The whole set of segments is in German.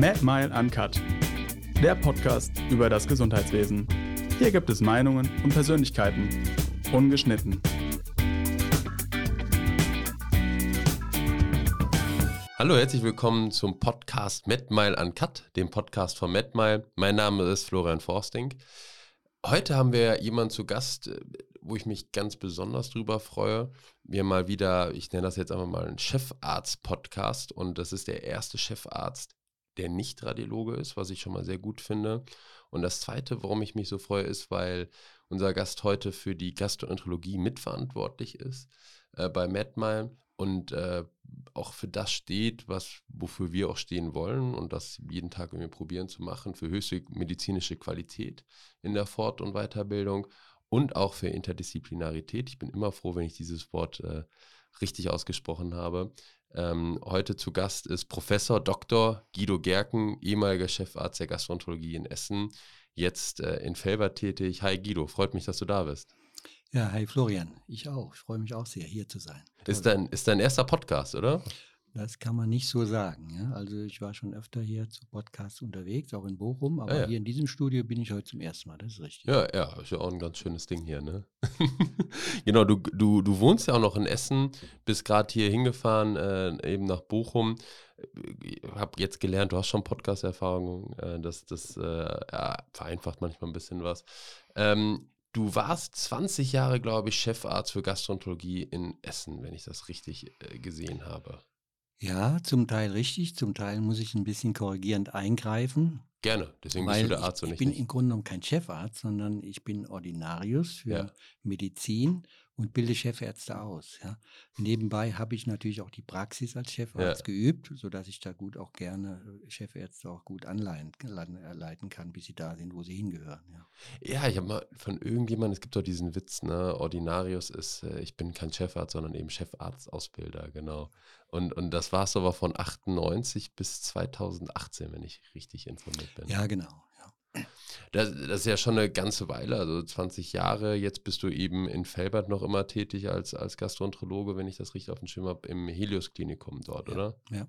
Mad Mile Uncut, der Podcast über das Gesundheitswesen. Hier gibt es Meinungen und Persönlichkeiten, ungeschnitten. Hallo, herzlich willkommen zum Podcast MedMile Uncut, dem Podcast von MedMile. Mein Name ist Florian Forsting. Heute haben wir jemanden zu Gast, äh, wo ich mich ganz besonders drüber freue. Wir mal wieder, ich nenne das jetzt einfach mal einen Chefarzt-Podcast und das ist der erste Chefarzt, der nicht Radiologe ist, was ich schon mal sehr gut finde. Und das Zweite, warum ich mich so freue, ist, weil unser Gast heute für die Gastroenterologie mitverantwortlich ist äh, bei MedMile und äh, auch für das steht, was, wofür wir auch stehen wollen und das jeden Tag irgendwie probieren zu machen, für höchste medizinische Qualität in der Fort- und Weiterbildung und auch für Interdisziplinarität. Ich bin immer froh, wenn ich dieses Wort äh, richtig ausgesprochen habe. Ähm, heute zu Gast ist Professor Dr. Guido Gerken, ehemaliger Chefarzt der Gastroenterologie in Essen, jetzt äh, in Felbert tätig. Hi Guido, freut mich, dass du da bist. Ja, hi Florian, ich auch. Ich freue mich auch sehr, hier zu sein. Ist dein, ist dein erster Podcast, oder? Das kann man nicht so sagen. Ja? Also ich war schon öfter hier zu Podcasts unterwegs, auch in Bochum, aber ja, ja. hier in diesem Studio bin ich heute zum ersten Mal, das ist richtig. Ja, ja, ist ja auch ein ganz schönes Ding hier, ne? genau, du, du, du wohnst ja auch noch in Essen, bist gerade hier hingefahren, äh, eben nach Bochum. Ich habe jetzt gelernt, du hast schon Podcast-Erfahrung, äh, das, das äh, vereinfacht manchmal ein bisschen was. Ähm, Du warst 20 Jahre, glaube ich, Chefarzt für Gastroenterologie in Essen, wenn ich das richtig äh, gesehen habe. Ja, zum Teil richtig, zum Teil muss ich ein bisschen korrigierend eingreifen. Gerne, deswegen bist du der Arzt ich, und ich bin nicht. im Grunde genommen kein Chefarzt, sondern ich bin Ordinarius für Ja. Medizin und bilde Chefärzte aus. Ja. Nebenbei habe ich natürlich auch die Praxis als Chefarzt Ja. geübt, sodass ich da gut auch gerne äh, Chefärzte auch gut anleiten äh, kann, bis sie da sind, wo sie hingehören. Ja. Ja, ich habe mal von irgendjemandem, es gibt doch diesen Witz, ne? Ordinarius ist, äh, ich bin kein Chefarzt, sondern eben Chefarztausbilder, genau. Und, und das war es aber von 98 bis 2018, wenn ich richtig informiert bin. ja, genau. Das, das ist ja schon eine ganze Weile, also 20 Jahre. Jetzt bist du eben in Felbert noch immer tätig als, als Gastroenterologe, wenn ich das richtig auf dem Schirm habe, im Helios-Klinikum dort, Ja. oder? Ja.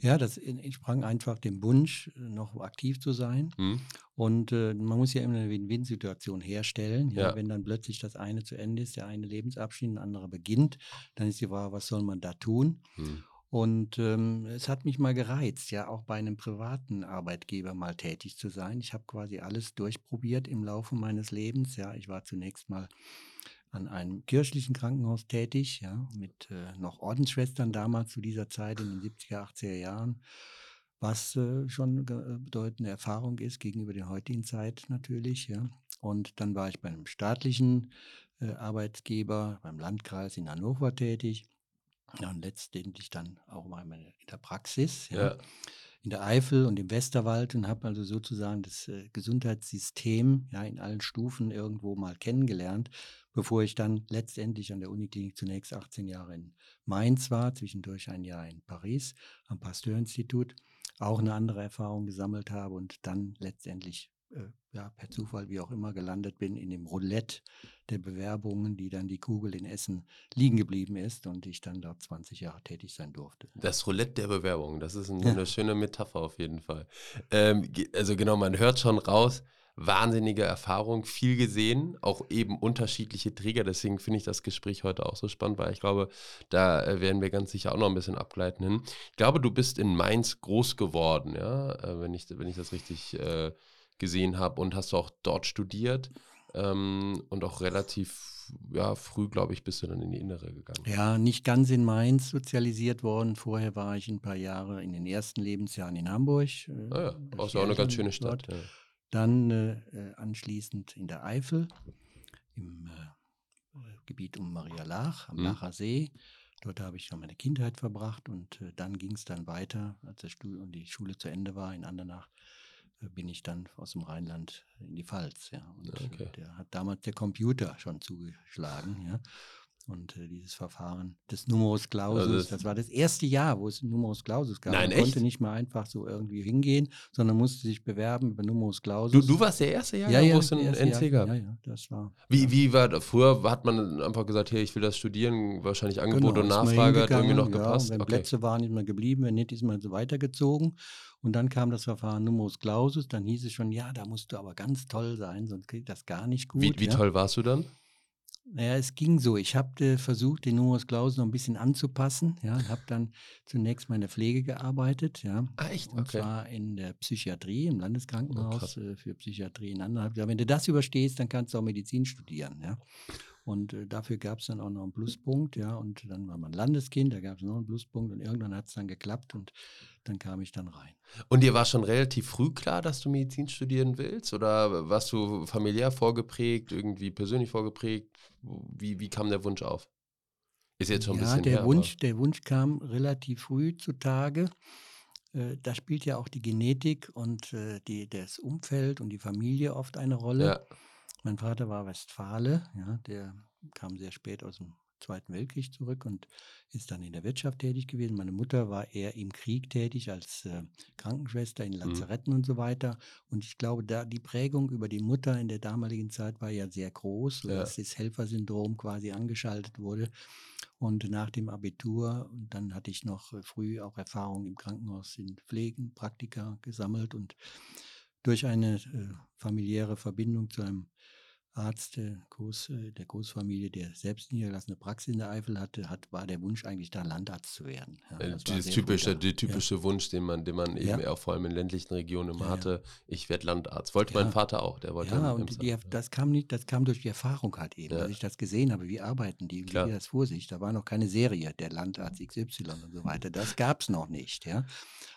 Ja, das entsprang einfach dem Wunsch, noch aktiv zu sein. Hm? Und äh, man muss ja immer eine Win-Win-Situation herstellen. Ja, Ja. Wenn dann plötzlich das eine zu Ende ist, der eine Lebensabschnitt, ein anderer beginnt, dann ist die Frage, was soll man da tun? Hm. Und ähm, es hat mich mal gereizt, ja auch bei einem privaten Arbeitgeber mal tätig zu sein. Ich habe quasi alles durchprobiert im Laufe meines Lebens. Ja, ich war zunächst mal an einem kirchlichen Krankenhaus tätig, ja, mit äh, noch Ordensschwestern damals zu dieser Zeit in den 70er, 80er Jahren, was äh, schon eine bedeutende Erfahrung ist gegenüber der heutigen Zeit natürlich, ja. Und dann war ich bei einem staatlichen äh, Arbeitgeber, beim Landkreis in Hannover tätig. Ja, und letztendlich dann auch mal in der Praxis, ja, Ja. in der Eifel und im Westerwald und habe also sozusagen das äh, Gesundheitssystem ja in allen Stufen irgendwo mal kennengelernt, bevor ich dann letztendlich an der Uniklinik zunächst 18 Jahre in Mainz war, zwischendurch ein Jahr in Paris am Pasteur-Institut, auch eine andere Erfahrung gesammelt habe und dann letztendlich äh, ja, per Zufall, wie auch immer, gelandet bin in dem Roulette der Bewerbungen, die dann die Kugel in Essen liegen geblieben ist und ich dann dort 20 Jahre tätig sein durfte. Das Roulette der Bewerbung, das ist eine schöne Metapher auf jeden Fall. Ähm, also genau, man hört schon raus, wahnsinnige Erfahrung, viel gesehen, auch eben unterschiedliche Träger. Deswegen finde ich das Gespräch heute auch so spannend, weil ich glaube, da äh, werden wir ganz sicher auch noch ein bisschen abgleiten hin. Ich glaube, du bist in Mainz groß geworden, ja, äh, wenn, ich, wenn ich das richtig äh, gesehen habe und hast auch dort studiert ähm, und auch relativ ja, früh, glaube ich, bist du dann in die Innere gegangen. Ja, nicht ganz in Mainz sozialisiert worden. Vorher war ich ein paar Jahre in den ersten Lebensjahren in Hamburg. äh, Ah ja, auch so eine ganz schöne Stadt. Ja. Dann äh, äh, anschließend in der Eifel, im äh, Gebiet um Maria Lach, am Mhm. Lacher See. Dort habe ich schon meine Kindheit verbracht und äh, dann ging es dann weiter, als das Studium und die Schule zu Ende war in Andernach, bin ich dann aus dem Rheinland in die Pfalz. Ja. Und Ja, okay. äh, der hat damals der Computer schon zugeschlagen. Ja. Und äh, dieses Verfahren des Numerus Clausus, Also das, das- war das erste Jahr, wo es Numerus Clausus gab. Nein, Man konnte echt? nicht mal einfach so irgendwie hingehen, sondern musste sich bewerben über Numerus Du, Clausus. du warst der erste Jahr, ja, ja, wo es der ein erste NC gab. Ja, ja, das war. Wie, wie war das? Früher hat man einfach gesagt, hey, ich will das studieren, wahrscheinlich Angebot und Genau, man Nachfrage hat irgendwie noch ja, gepasst. Wenn okay. Plätze waren, ist man geblieben, wenn nicht, ist man so weitergezogen. Und dann kam das Verfahren Numerus Clausus, dann hieß es schon, ja, da musst du aber ganz toll sein, sonst kriegt das gar nicht gut. Wie, wie ja. toll warst du dann? Naja, es ging so. Ich habe äh, versucht, den Numerus Clausus noch ein bisschen anzupassen. Ja, habe dann zunächst meine Pflege gearbeitet. Ja, Ah, echt? und Okay. zwar in der Psychiatrie, im Oh, Landeskrankenhaus krass. äh, für Psychiatrie in Anhalt. Ja, wenn du das überstehst, dann kannst du auch Medizin studieren. Ja. Und äh, dafür gab es dann auch noch einen Pluspunkt. Ja, und dann war man Landeskind, da gab es noch einen Pluspunkt. Und irgendwann hat es dann geklappt und dann kam ich dann rein. Und dir war schon relativ früh klar, dass du Medizin studieren willst? Oder warst du familiär vorgeprägt, irgendwie persönlich vorgeprägt? Wie, wie kam der Wunsch auf? Ist jetzt schon ein ja, bisschen der her. aber- Wunsch, der Wunsch kam relativ früh zutage. Äh, Da spielt ja auch die Genetik und äh, die, das Umfeld und die Familie oft eine Rolle. Ja, Mein Vater war Westfale, ja, der kam sehr spät aus dem Zweiten Weltkrieg zurück und ist dann in der Wirtschaft tätig gewesen. Meine Mutter war eher im Krieg tätig als äh, Krankenschwester in Mhm. Lazaretten und so weiter. Und ich glaube, da die Prägung über die Mutter in der damaligen Zeit war ja sehr groß, Ja. sodass das Helfersyndrom quasi angeschaltet wurde. Und nach dem Abitur, und dann hatte ich noch früh auch Erfahrung im Krankenhaus in Pflegen, Praktika gesammelt und durch eine äh, familiäre Verbindung zu einem Arzt der, Groß, äh, der Großfamilie, der selbst niedergelassene Praxis in der Eifel hatte, hat, war der Wunsch eigentlich da Landarzt zu werden. Ja, äh, dieses typische, der typische Wunsch, den man, den man eben Ja. auch vor allem in ländlichen Regionen immer Ja, ja. hatte. Ich werde Landarzt. Wollte mein Ja. Vater auch. Der wollte Ja, und die, ja. das kam nicht, das kam durch die Erfahrung halt eben, Ja. dass ich das gesehen habe, wie arbeiten die, wie Klar. geht das vor sich. Da war noch keine Serie, der Landarzt XY und so weiter. Das gab es noch nicht, ja.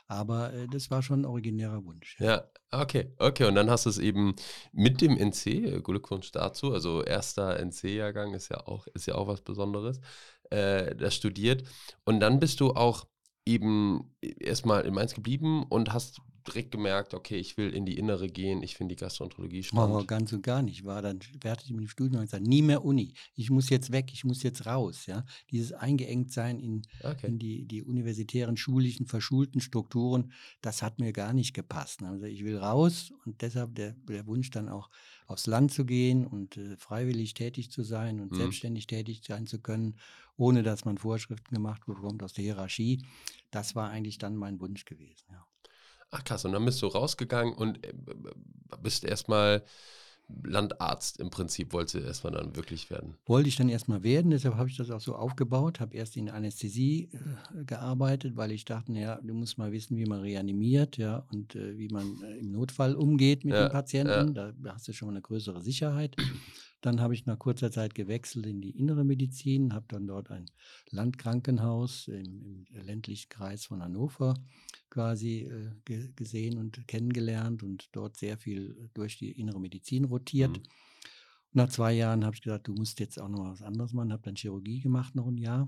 Aber äh, das war schon ein originärer Wunsch. Ja, okay, okay. Und dann hast du es eben mit dem NC, äh, Glückwunsch dazu, also erster NC-Jahrgang ist ja auch, ist ja auch was Besonderes, äh, das studiert. Und dann bist du auch eben erstmal in Mainz geblieben und hast direkt gemerkt, okay, ich will in die Innere gehen, ich finde die Gastroenterologie spannend. ganz und gar nicht. Ich war dann fertig mit dem Studium und gesagt, nie mehr Uni. Ich muss jetzt weg, ich muss jetzt raus. Ja? Dieses Eingeengtsein in, Okay. in die, die universitären, schulischen, verschulten Strukturen, das hat mir gar nicht gepasst. Also ich will raus und deshalb der, der Wunsch dann auch aufs Land zu gehen und äh, freiwillig tätig zu sein und Mhm. selbstständig tätig sein zu können, ohne dass man Vorschriften gemacht bekommt aus der Hierarchie. Das war eigentlich dann mein Wunsch gewesen. Ja. Ach krass, und dann bist du rausgegangen und äh, bist erstmal Landarzt im Prinzip, wolltest du erstmal dann wirklich werden. wollte ich dann erstmal werden, deshalb habe ich das auch so aufgebaut, habe erst in Anästhesie äh, gearbeitet, weil ich dachte, naja, du musst mal wissen, wie man reanimiert, ja, und äh, wie man äh, im Notfall umgeht mit Ja, den Patienten. Da hast du schon mal eine größere Sicherheit. Dann habe ich nach kurzer Zeit gewechselt in die innere Medizin, habe dann dort ein Landkrankenhaus im, im ländlichen Kreis von Hannover quasi äh, ge gesehen und kennengelernt und dort sehr viel durch die innere Medizin rotiert. Mhm. Nach zwei Jahren habe ich gesagt, du musst jetzt auch noch mal was anderes machen. Habe dann Chirurgie gemacht noch ein Jahr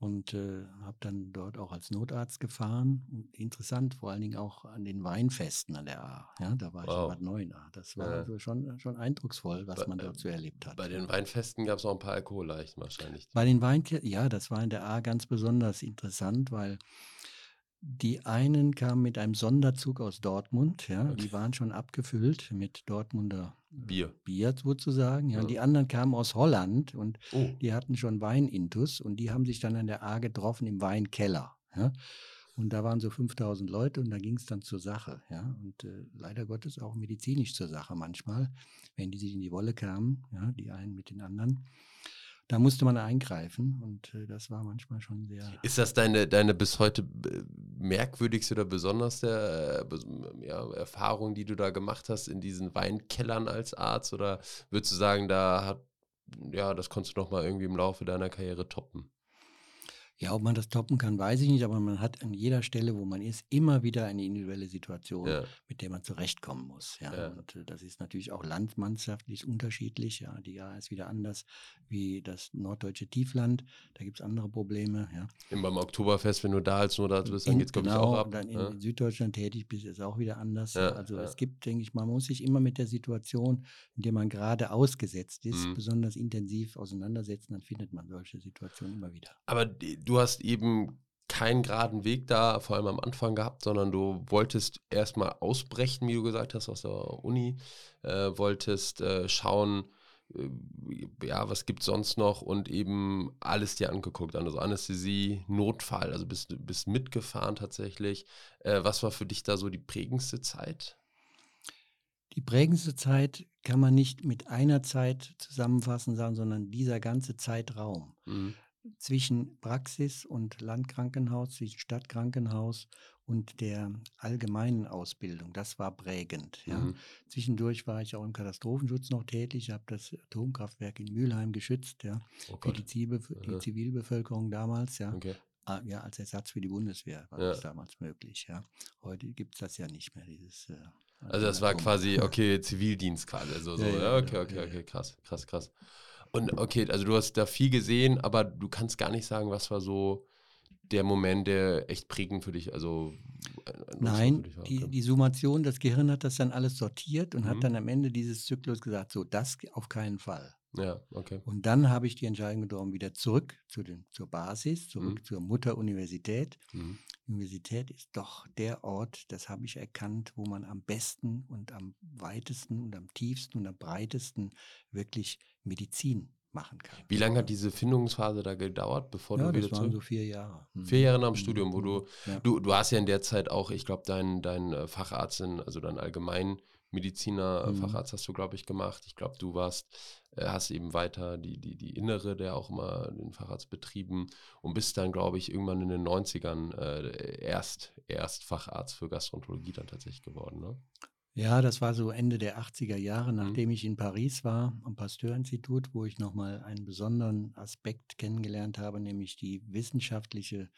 und äh, habe dann dort auch als Notarzt gefahren. Und interessant, vor allen Dingen auch an den Weinfesten an der A. Ja, da war ich Wow. in Bad Neuenahr. Das war Ja. also schon, schon eindrucksvoll, was Bei- man dort so erlebt hat. Bei den Weinfesten gab es auch ein paar Alkoholleichen wahrscheinlich. Bei den Weinke ja, das war in der A ganz besonders interessant, weil die einen kamen mit einem Sonderzug aus Dortmund, ja, die Okay. waren schon abgefüllt mit Dortmunder äh, Bier. Bier sozusagen, ja. Ja. Die anderen kamen aus Holland und Oh, die hatten schon Weinintus und die haben sich dann an der A getroffen im Weinkeller, ja. Und da waren so 5000 Leute und da ging es dann zur Sache, ja. Und äh, leider Gottes auch medizinisch zur Sache manchmal, wenn die sich in die Wolle kamen, ja, die einen mit den anderen. Da musste man eingreifen und äh, das war manchmal schon sehr. Ist das deine, deine bis heute äh, merkwürdigste oder besonderste äh, ja, Erfahrung, die du da gemacht hast in diesen Weinkellern als Arzt? Oder würdest du sagen, da hat, ja, das konntest du noch mal irgendwie im Laufe deiner Karriere toppen? Ja, ob man das toppen kann, weiß ich nicht, aber man hat an jeder Stelle, wo man ist, immer wieder eine individuelle Situation, Ja. mit der man zurechtkommen muss. Ja. Ja. Und äh, das ist natürlich auch landmannschaftlich unterschiedlich. Ja. Die Jahr ist wieder anders wie das norddeutsche Tiefland. Da gibt es andere Probleme. Ja. Eben beim Oktoberfest, wenn du da als Notarzt bist, dann geht es, glaube ich, genau, auch ab. dann in, ja. in Süddeutschland tätig bist, ist auch wieder anders. Also es gibt, denke ich, man muss sich immer mit der Situation, in der man gerade ausgesetzt ist, Mhm. besonders intensiv auseinandersetzen, dann findet man solche Situationen immer wieder. Aber die- du hast eben keinen geraden Weg da, vor allem am Anfang gehabt, sondern du wolltest erstmal ausbrechen, wie du gesagt hast, aus der Uni, äh, wolltest äh, schauen, äh, ja, was gibt es sonst noch und eben alles dir angeguckt. Also Anästhesie, Notfall, also bist, bist mitgefahren tatsächlich. Äh, was war für dich da so die prägendste Zeit? Die prägendste Zeit kann man nicht mit einer Zeit zusammenfassen, sagen, sondern dieser ganze Zeitraum Mhm. Zwischen Praxis und Landkrankenhaus, zwischen Stadtkrankenhaus und der allgemeinen Ausbildung. Das war prägend. Ja. Mhm. Zwischendurch war ich auch im Katastrophenschutz noch tätig, habe das Atomkraftwerk in Mülheim geschützt, ja, Oh für die, die. Zivilbevölkerung damals, ja. Okay. Ah, ja, als Ersatz für die Bundeswehr war Ja. das damals möglich, ja. Heute gibt es das ja nicht mehr, dieses. Äh, Also das war quasi, okay, Zivildienst quasi. Also so, Ja, ja, okay, okay, okay, krass, krass, krass. Und okay, also du hast da viel gesehen, aber du kannst gar nicht sagen, was war so der Moment, der echt prägend für dich, also Ausdruck für Nein, dich war. die, Okay. die Summation, das Gehirn hat das dann alles sortiert und Mhm. hat dann am Ende dieses Zyklus gesagt, so, das auf keinen Fall. Ja, okay. Und dann habe ich die Entscheidung getroffen, wieder zurück zu den, zur Basis, zurück Mhm. zur Mutteruniversität. Mhm. Universität ist doch der Ort, das habe ich erkannt, wo man am besten und am weitesten und am tiefsten und am breitesten wirklich Medizin machen kann. Wie lange hat diese Findungsphase da gedauert, bevor ja, du wieder das waren so vier Jahre. Mhm. Vier Jahre nach dem Mhm. Studium, wo du, Ja. du, du hast ja in der Zeit auch, ich glaube, dein, dein äh, Facharzt, in, also dein Allgemeinmediziner, Mhm. Facharzt hast du, glaube ich, gemacht. Ich glaube, du warst, äh, hast eben weiter die, die, die Innere, der auch immer den Facharzt betrieben und bist dann, glaube ich, irgendwann in den 90ern äh, erst, erst Facharzt für Gastroenterologie dann tatsächlich geworden, ne? Ja, das war so Ende der 80er Mhm. Jahre, nachdem ich in Paris war, am Pasteur-Institut, wo ich nochmal einen besonderen Aspekt kennengelernt habe, nämlich die wissenschaftliche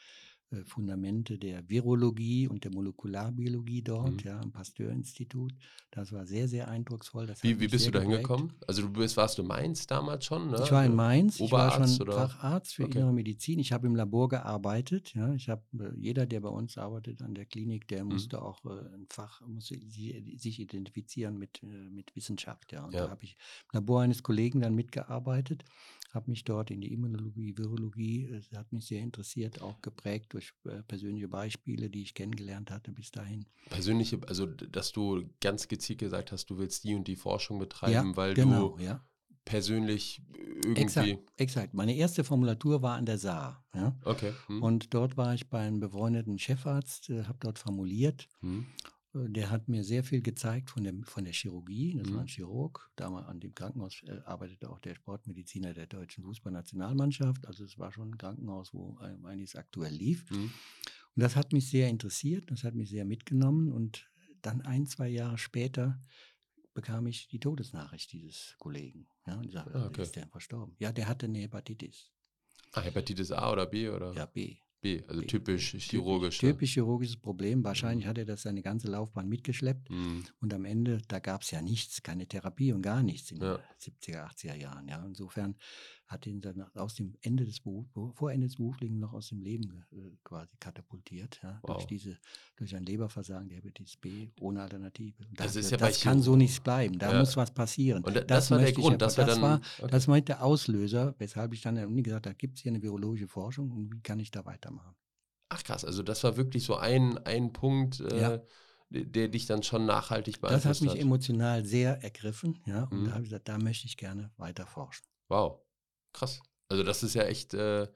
äh, Fundamente der Virologie und der Molekularbiologie dort, Mhm. ja, am Pasteur-Institut. Das war sehr, sehr eindrucksvoll. Wie, wie bist du da hingekommen? Also du bist, warst du Mainz damals schon, ne? Ich war in Mainz, ich war Oberarzt schon oder? Facharzt für Okay. innere Medizin. Ich habe im Labor gearbeitet. Ja. Ich habe äh, jeder, der bei uns arbeitet an der Klinik, der Mhm. musste auch äh, ein Fach, musste sich identifizieren mit, äh, mit Wissenschaft. Ja. Und Ja. da habe ich im Labor eines Kollegen dann mitgearbeitet, habe mich dort in die Immunologie, Virologie, äh, das hat mich sehr interessiert, auch geprägt durch äh, persönliche Beispiele, die ich kennengelernt hatte bis dahin. Persönliche, also dass du ganz gezielt gesagt hast, du willst die und die Forschung betreiben, weil genau, du ja. persönlich irgendwie. Exakt, exakt. Meine erste Formulatur war an der Saar. Ja. Okay. Hm. Und dort war ich bei einem befreundeten Chefarzt, äh, habe dort formuliert. Hm. Äh, Der hat mir sehr viel gezeigt von der, von der Chirurgie. Das Mhm. war ein Chirurg. Damals an dem Krankenhaus äh, arbeitete auch der Sportmediziner der deutschen Fußballnationalmannschaft. Also es war schon ein Krankenhaus, wo ein- einiges aktuell lief. Hm. Und das hat mich sehr interessiert, das hat mich sehr mitgenommen. Und dann ein, zwei Jahre später bekam ich die Todesnachricht dieses Kollegen. Ja, und ich sagte, Ah, okay. ist der verstorben? Ja, der hatte eine Hepatitis. Ah, Hepatitis A oder B oder Ja, B. B, also B. typisch chirurgisch. ne? Typisch chirurgisches Problem. Wahrscheinlich hat er das seine ganze Laufbahn mitgeschleppt. Hm. Und am Ende, da gab es ja nichts, keine Therapie und gar nichts in Ja. den 70er, 80er Jahren. Ja. Insofern hat ihn dann aus dem Ende des Beruf, vor Ende des Berufslebens noch aus dem Leben äh, quasi katapultiert. Ja. Durch Wow. diese, durch ein Leberversagen der Hepatitis B ohne Alternative. Das das ist ja das kann so nicht bleiben. Da Ja. muss was passieren. Und da- das war der ich Grund, einfach- das war dann- war, okay. das war der Auslöser, weshalb ich dann an der Uni gesagt habe, da gibt es hier eine virologische Forschung und wie kann ich da weitermachen? Ach krass, also das war wirklich so ein, ein Punkt, äh, Ja. der, dich dann schon nachhaltig Das beeinflusst hat mich hat. emotional sehr ergriffen, ja, und Mhm. da habe ich gesagt, da möchte ich gerne weiter forschen. Wow, krass. Also das ist ja echt äh,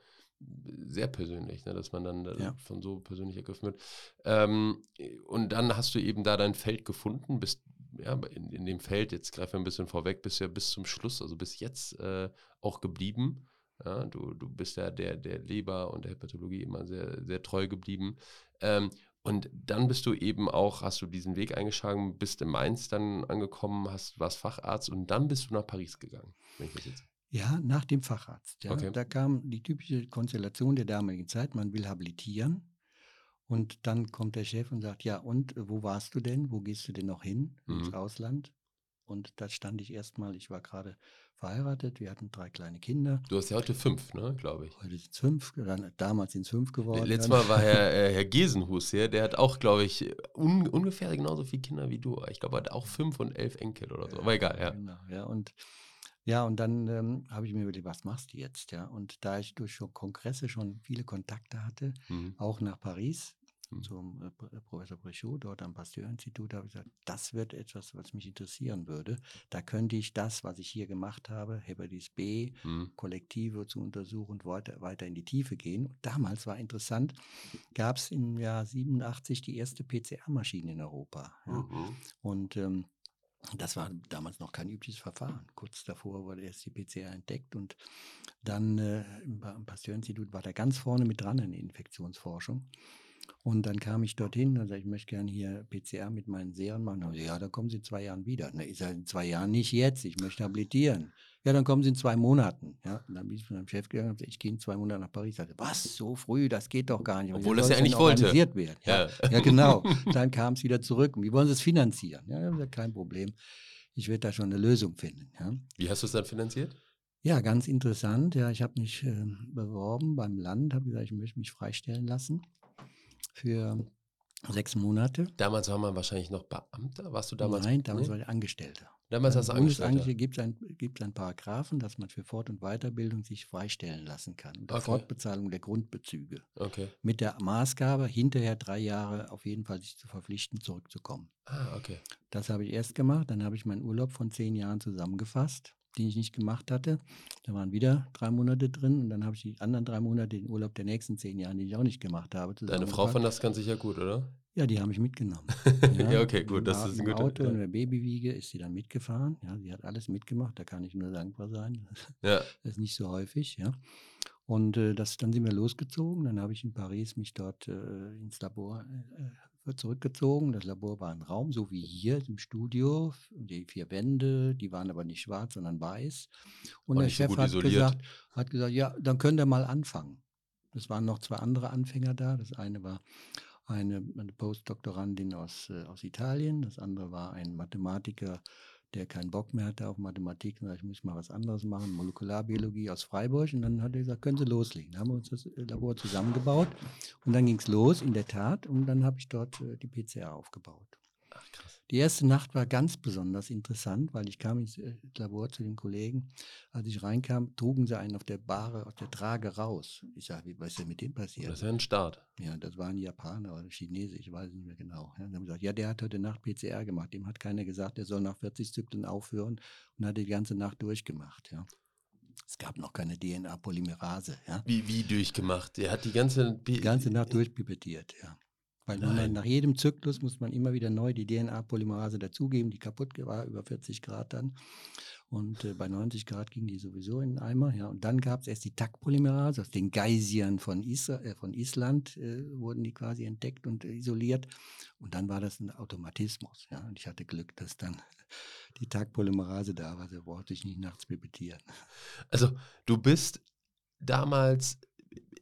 sehr persönlich, ne, dass man dann äh, Ja. von so persönlich ergriffen wird. Ähm, und dann hast du eben da dein Feld gefunden, bist ja, in, in dem Feld, jetzt greifen wir ein bisschen vorweg, bist ja bis zum Schluss, also bis jetzt äh, auch geblieben. Ja, du, du bist ja der, der Leber und der Hepatologie immer sehr, sehr treu geblieben. Ähm, und dann bist du eben auch, hast du diesen Weg eingeschlagen, bist in Mainz dann angekommen, hast, warst Facharzt und dann bist du nach Paris gegangen. Wenn ich das jetzt Ja, nach dem Facharzt. Ja. Okay. Da kam die typische Konstellation der damaligen Zeit, man will habilitieren und dann kommt der Chef und sagt, ja und, äh, wo warst du denn? Wo gehst du denn noch hin? Ins Mhm. Ausland? Und da stand ich erstmal, ich war gerade verheiratet, wir hatten drei kleine Kinder. Du hast ja heute fünf, ne, glaube ich. Heute sind es fünf, dann, damals sind es fünf geworden. Letztes. Mal war Herr, äh, Herr Gesenhus hier, der hat auch, glaube ich, un ungefähr genauso viele Kinder wie du. Ich glaube, er hat auch fünf und elf Enkel oder so. Aber egal, ja. Genau, ja. Und ja, und dann ähm, habe ich mir überlegt, was machst du jetzt? Ja. Und da ich durch schon Kongresse schon viele Kontakte hatte, Mhm. auch nach Paris Mhm. zum äh, äh, Professor Brichot, dort am Pasteur-Institut, habe ich gesagt, das wird etwas, was mich interessieren würde. Da könnte ich das, was ich hier gemacht habe, Hepatitis B, Mhm. Kollektive zu untersuchen und weiter, weiter in die Tiefe gehen. Und damals war interessant, gab es im Jahr 87 die erste PCR-Maschine in Europa. Ja. Und ähm, das war damals noch kein übliches Verfahren. Kurz davor wurde erst die PCR entdeckt und dann äh, im Pa- im Pasteur-Institut war der ganz vorne mit dran in der Infektionsforschung. Und dann kam ich dorthin und sagte, ich möchte gerne hier PCR mit meinen Serien machen. Und ich, Ja, dann kommen Sie in zwei Jahren wieder. Na, ich sage, in zwei Jahren nicht jetzt, ich möchte habilitieren. Ja, dann kommen Sie in zwei Monaten. Ja, und dann bin ich von meinem Chef gegangen und gesagt, ich gehe in zwei Monaten nach Paris. Ich sagte, was, so früh, das geht doch gar nicht. Obwohl das ja eigentlich wollte. Werden? Ja, Ja. ja, genau. Dann kam es wieder zurück. Und wie wollen Sie es finanzieren? Ja, gesagt, kein Problem. Ich werde da schon eine Lösung finden. Ja. Wie hast du es dann finanziert? Ja, ganz interessant. Ja, ich habe mich ähm, beworben beim Land, habe gesagt, ich möchte mich freistellen lassen für sechs Monate. Damals war man wahrscheinlich noch Beamter. Warst du damals? Nein, damals nee? war ich Angestellter. damals hast du Angestellter. Bundesangestellte gibt es ein, gibt's einen Paragraphen, dass man für Fort- und Weiterbildung sich freistellen lassen kann. Unter Okay. Fortbezahlung der Grundbezüge. Okay. Mit der Maßgabe, hinterher drei Jahre auf jeden Fall sich zu verpflichten, zurückzukommen. Ah, okay. Das habe ich erst gemacht. Dann habe ich meinen Urlaub von zehn Jahren zusammengefasst, den ich nicht gemacht hatte. Da waren wieder drei Monate drin. Und dann habe ich die anderen drei Monate den Urlaub der nächsten zehn Jahre, den ich auch nicht gemacht habe. Deine Frau fand das ganz sicher gut, oder? Ja, die habe ich mitgenommen. Ja, okay, gut, das ist ein guter- Auto ja. in der Babywiege ist sie dann mitgefahren. Ja, sie hat alles mitgemacht. Da kann ich nur dankbar sein. Ja. Das ist nicht so häufig, ja. Und äh, das, dann sind wir losgezogen. Dann habe ich in Paris mich dort äh, ins Labor äh, zurückgezogen. Das Labor war ein Raum, so wie hier im Studio. Die vier Wände, die waren aber nicht schwarz, sondern weiß. Und Auch der so Chef gut hat isoliert. gesagt, hat gesagt, ja, dann könnt ihr mal anfangen. Es waren noch zwei andere Anfänger da. Das eine war eine, eine Postdoktorandin aus, äh, aus Italien. Das andere war ein Mathematiker, der keinen Bock mehr hatte auf Mathematik. Und ich muss mal was anderes machen, Molekularbiologie aus Freiburg. Und dann hat er gesagt, können Sie loslegen. Dann haben wir uns das äh, Labor zusammengebaut. Und dann ging es los, in der Tat. Und dann habe ich dort äh, die PCR aufgebaut. Die erste Nacht war ganz besonders interessant, weil ich kam ins äh, Labor zu den Kollegen. Als ich reinkam, trugen sie einen auf der Bahre, auf der Trage raus. Ich sage, wie- was ist denn mit dem passiert? Das ist ja ein Start. Ja, das war ein Japaner oder ein Chinese, ich weiß nicht mehr genau. Ja, dann haben sie gesagt, ja, der hat heute Nacht PCR gemacht. Dem hat keiner gesagt, der soll nach 40 Zyklen aufhören und hat die ganze Nacht durchgemacht. Ja. Es gab noch keine DNA-Polymerase. Ja. Wie, wie durchgemacht? Der hat die ganze. Die ganze Nacht durchpipettiert, ja. Weil man nach jedem Zyklus muss man immer wieder neu die DNA-Polymerase dazugeben, die kaputt war, über 40 Grad dann. Und äh, bei 90 Grad ging die sowieso in den Eimer. Ja. Und dann gab es erst die TAC-Polymerase, aus den Geysiren von, Isra äh, von Island äh, wurden die quasi entdeckt und isoliert. Und dann war das ein Automatismus. Ja. Und ich hatte Glück, dass dann die TAC-Polymerase da war, da brauchte ich nicht nachts pipettieren. Also, du bist damals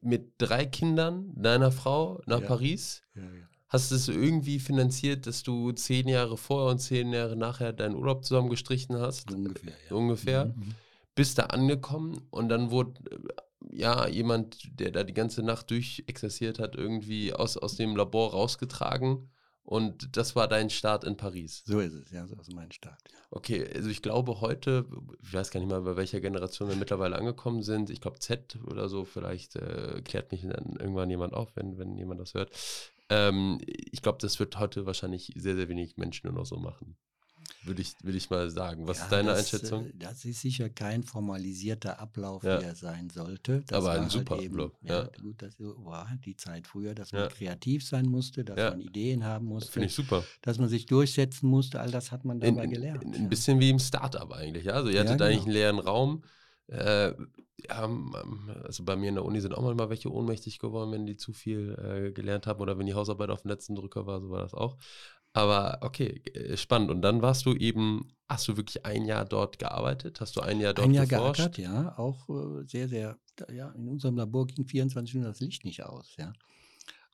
mit drei Kindern deiner Frau nach Ja. Paris. Ja, ja. Hast du es irgendwie finanziert, dass du zehn Jahre vorher und zehn Jahre nachher deinen Urlaub zusammengestrichen hast? Ungefähr, ja. Ungefähr. Mhm, mhm. Bist da angekommen und dann wurde äh, ja jemand, der da die ganze Nacht durchexerziert hat, irgendwie aus, aus dem Labor rausgetragen. Und das war dein Start in Paris. So ist es, ja, so ist mein Start. Okay, also ich glaube heute, ich weiß gar nicht mal, bei welcher Generation wir mittlerweile angekommen sind. Ich glaube Z oder so, vielleicht äh, klärt mich dann irgendwann jemand auf, wenn, wenn jemand das hört. Ähm, ich glaube, das wird heute wahrscheinlich sehr, sehr wenig Menschen nur noch so machen. Würde ich, würde ich mal sagen. Was Ja, ist deine das, Einschätzung? äh, Das ist sicher kein formalisierter Ablauf, Ja. wie er sein sollte. Das Aber ein war super eben, Ablauf, Ja, ja. gut, das war die Zeit früher, dass man kreativ sein musste, dass man Ideen haben musste, Finde ich super. dass man sich durchsetzen musste. All das hat man In, dabei in, gelernt. in, ja. ein bisschen wie im Startup eigentlich. Also ihr hattet eigentlich genau. einen leeren Raum. Äh, ähm, also bei mir in der Uni sind auch mal welche ohnmächtig geworden, wenn die zu viel äh, gelernt haben oder wenn die Hausarbeit auf dem letzten Drücker war, so war das auch. Aber okay, äh, spannend. Und dann warst du eben, hast du wirklich ein Jahr dort gearbeitet? Hast du ein Jahr dort Ein Jahr geforscht? geackert, ja, auch äh, sehr, sehr, ja, in unserem Labor ging 24 Stunden das Licht nicht aus, ja.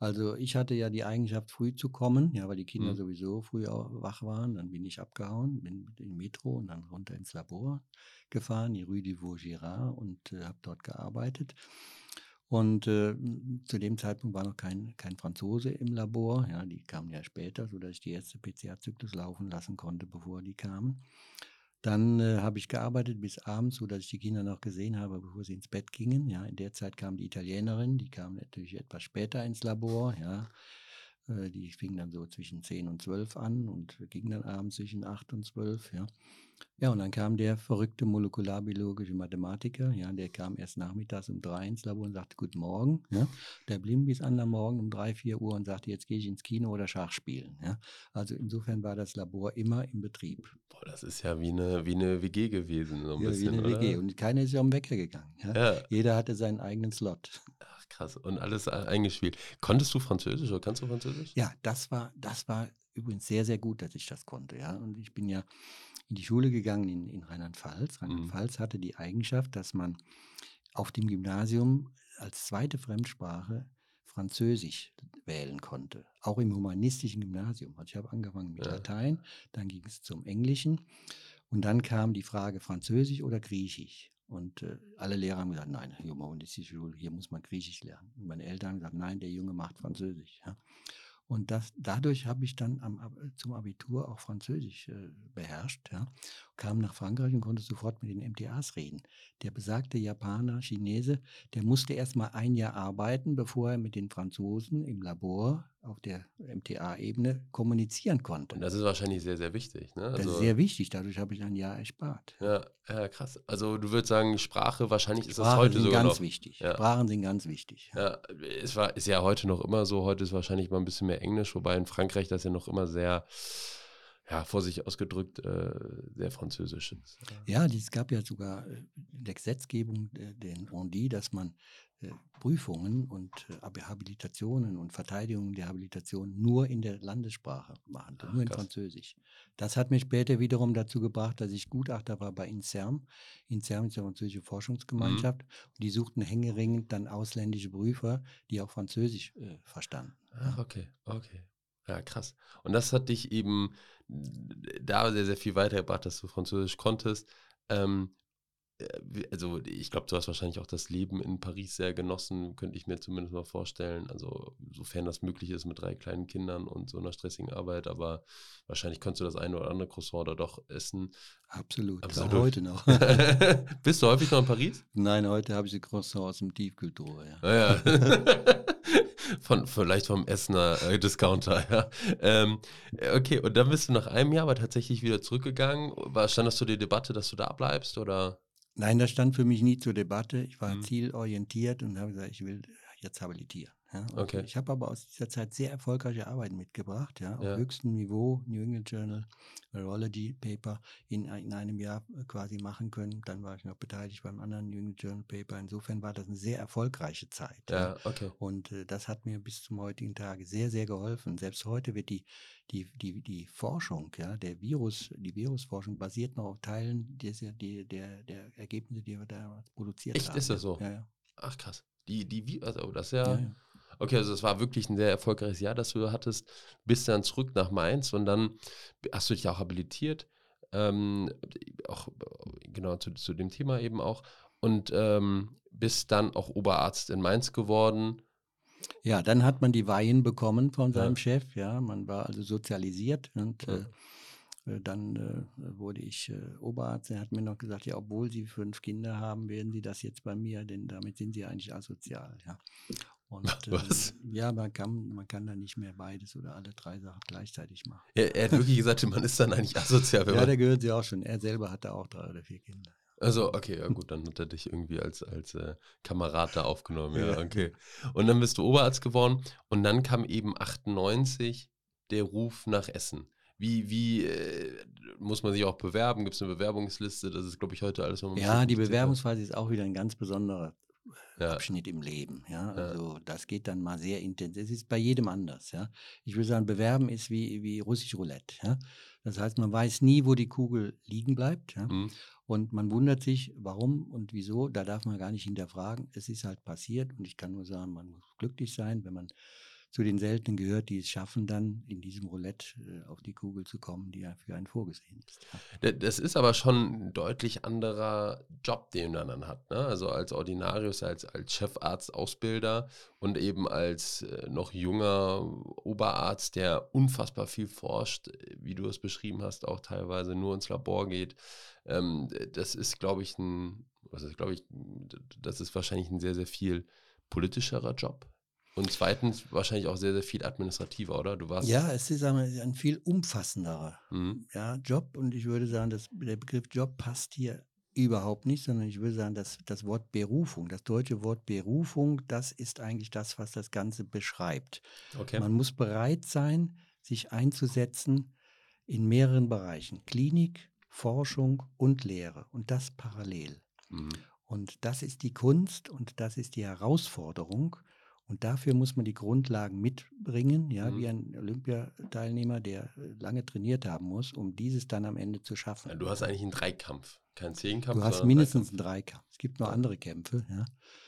Also ich hatte ja die Eigenschaft, früh zu kommen, ja, weil die Kinder Mhm. sowieso früh wach waren. Dann bin ich abgehauen, bin mit dem Metro und dann runter ins Labor gefahren, die Rue du Vaugirard und äh, habe dort gearbeitet. Und äh, zu dem Zeitpunkt war noch kein, kein Franzose im Labor. Ja, die kamen ja später, sodass ich die erste PCR-Zyklus laufen lassen konnte, bevor die kamen. Dann äh, habe ich gearbeitet bis abends, sodass ich die Kinder noch gesehen habe, bevor sie ins Bett gingen. Ja, in der Zeit kam die Italienerin, die kam natürlich etwas später ins Labor. Ja, äh, die fing dann so zwischen 10 und 12 an und ging dann abends zwischen 8 und 12. Ja, ja und dann kam der verrückte molekularbiologische Mathematiker. Ja, der kam erst nachmittags um 3 ins Labor und sagte Guten Morgen. Ja, der blieb bis an der Morgen um 3, 4 Uhr und sagte, jetzt gehe ich ins Kino oder Schach spielen. Ja, also insofern war das Labor immer im Betrieb. Boah, das ist ja wie eine, wie eine WG gewesen, so ein Ja, bisschen, wie eine oder? WG. Und keiner ist ja um Wecker gegangen. Ja? Ja, Jeder hatte seinen eigenen Slot. ach krass. Und alles eingespielt. Konntest du Französisch oder kannst du Französisch? Ja, das war, das war übrigens sehr, sehr gut, dass ich das konnte. Ja? Und ich bin ja in die Schule gegangen in, in Rheinland-Pfalz. Rheinland-Pfalz hatte die Eigenschaft, dass man auf dem Gymnasium als zweite Fremdsprache Französisch wählen konnte. Auch im humanistischen Gymnasium. Also ich habe angefangen mit Ja. Latein, dann ging es zum Englischen und dann kam die Frage Französisch oder Griechisch. Und äh, alle Lehrer haben gesagt, nein, hier humanistische Schule, hier muss man Griechisch lernen. Und meine Eltern haben gesagt, nein, der Junge macht Französisch. Ja. Und das, dadurch habe ich dann am, zum Abitur auch Französisch äh, beherrscht. Ja. Kam nach Frankreich und konnte sofort mit den MTAs reden. Der besagte Japaner, Chinese, der musste erst mal ein Jahr arbeiten, bevor er mit den Franzosen im Labor auf der MTA-Ebene kommunizieren konnte. Und das ist wahrscheinlich sehr, sehr wichtig. Ne? das Also, ist sehr wichtig, dadurch habe ich ein Jahr erspart. ja, ja, krass. Also du würdest sagen, Sprache, wahrscheinlich ist das Sprachen heute sind sogar ganz noch. wichtig. Ja. Sprachen sind ganz wichtig. Ja, es war, ist ja heute noch immer so. Heute ist wahrscheinlich mal ein bisschen mehr Englisch, wobei in Frankreich das ja noch immer sehr, ja, vor sich ausgedrückt, äh, sehr französisch ist. Ja, es gab ja sogar äh, in der Gesetzgebung äh, den Ondi, dass man Prüfungen und äh, Habilitationen und Verteidigungen der Habilitation nur in der Landessprache machen, Ach, nur in. Französisch. Das hat mich später wiederum dazu gebracht, dass ich Gutachter war bei INSERM. INSERM ist die französische Forschungsgemeinschaft. Und die suchten hängeringend dann ausländische Prüfer, die auch Französisch äh, verstanden. Ach, okay, okay. Ja, krass. Und das hat dich eben da sehr, sehr viel weitergebracht, dass du Französisch konntest. Ähm, äh, also ich glaube, du hast wahrscheinlich auch das Leben in Paris sehr genossen, könnte ich mir zumindest mal vorstellen. Also sofern das möglich ist mit drei kleinen Kindern und so einer stressigen Arbeit, aber wahrscheinlich konntest du das eine oder andere Croissant da doch essen. Absolut. Absolut. Auch heute noch. Bist du häufig noch in Paris? Nein, heute habe ich die Croissant aus dem Tiefkühltruhe. Ja. Ah, ja. Von, vielleicht vom Essener äh, Discounter, ja. Ähm, äh, okay, und dann bist du nach einem Jahr aber tatsächlich wieder zurückgegangen. War, stand das zur Debatte, dass du da bleibst? Oder? Nein, das stand für mich nie zur Debatte. Ich war Mhm. zielorientiert und habe gesagt, ich will jetzt habilitieren. Ja, Okay. Ich habe aber aus dieser Zeit sehr erfolgreiche Arbeiten mitgebracht, ja, auf Ja. höchstem Niveau, New England Journal, Virology Paper in, in einem Jahr äh, quasi machen können. Dann war ich noch beteiligt beim anderen New England Journal Paper. Insofern war das eine sehr erfolgreiche Zeit. Ja, okay. Und äh, das hat mir bis zum heutigen Tage sehr, sehr geholfen. Selbst heute wird die, die, die, die Forschung, ja, der Virus, die Virusforschung basiert noch auf Teilen der, der, der, der Ergebnisse, die wir da produziert Echt? haben. Ist das ja. so? Ja, ja. Ach krass. Die, die, also das ist ja, ja, ja. Okay, also es war wirklich ein sehr erfolgreiches Jahr, das du hattest. Bist dann zurück nach Mainz und dann hast du dich auch habilitiert. Ähm, auch genau zu, zu dem Thema eben auch. Und ähm, bist dann auch Oberarzt in Mainz geworden. Ja, dann hat man die Weihen bekommen von Ja. seinem Chef. Ja, man war also sozialisiert und Ja. äh, äh, dann äh, wurde ich äh, Oberarzt. Er hat mir noch gesagt, ja, obwohl Sie fünf Kinder haben, werden Sie das jetzt bei mir, denn damit sind Sie eigentlich asozial. Ja. Und Was? ja, man kann, man kann dann nicht mehr beides oder alle drei Sachen gleichzeitig machen. Er, er hat wirklich gesagt, man ist dann eigentlich asozial, Ja, da gehört sie auch schon. Er selber hatte auch drei oder vier Kinder. Also, okay, ja gut, dann hat er dich irgendwie als, als äh, Kamerad da aufgenommen, ja, okay. Und dann bist du Oberarzt geworden und dann kam eben 98 der Ruf nach Essen. Wie, wie äh, muss man sich auch bewerben? Gibt es eine Bewerbungsliste? Das ist, glaube ich, heute alles Ja, die. Bewerbungsphase ist auch wieder ein ganz besonderer ja. Abschnitt im Leben. Ja? Also das geht dann mal sehr intensiv. Es ist bei jedem anders. Ja? Ich würde sagen, Bewerben ist wie, wie russisch Roulette. Ja? Das heißt, man weiß nie, wo die Kugel liegen bleibt. Ja? Mhm. Und man wundert sich, warum und wieso. Da darf man gar nicht hinterfragen. Es ist halt passiert und ich kann nur sagen, man muss glücklich sein, wenn man zu den Seltenen gehört, die es schaffen, dann in diesem Roulette äh, auf die Kugel zu kommen, die ja für einen vorgesehen ist. Das ist aber schon ein deutlich anderer Job, den man dann hat. Ne? Also als Ordinarius, als, als Chefarzt, Ausbilder und eben als äh, noch junger Oberarzt, der unfassbar viel forscht, wie du es beschrieben hast, auch teilweise nur ins Labor geht. Ähm, das ist, glaube ich, ein, ist, glaube ich, das ist wahrscheinlich ein sehr, sehr viel politischerer Job und zweitens wahrscheinlich auch sehr, sehr viel administrativer, oder? Du warst ja, es ist ein viel umfassenderer mhm. ja, Job und ich würde sagen, dass der Begriff Job passt hier überhaupt nicht, sondern ich würde sagen, dass das Wort Berufung, das deutsche Wort Berufung, das ist eigentlich das, was das Ganze beschreibt. Okay. Man muss bereit sein, sich einzusetzen in mehreren Bereichen. Klinik, Forschung und Lehre und das parallel. Mhm. Und das ist die Kunst und das ist die Herausforderung. Und dafür muss man die Grundlagen mitbringen, ja, mhm. wie ein Olympiateilnehmer, der äh, lange trainiert haben muss, um dieses dann am Ende zu schaffen. Ja, du hast eigentlich einen Dreikampf, keinen Zehnkampf. Du hast mindestens einen Dreikampf. Es gibt noch andere Kämpfe, ja.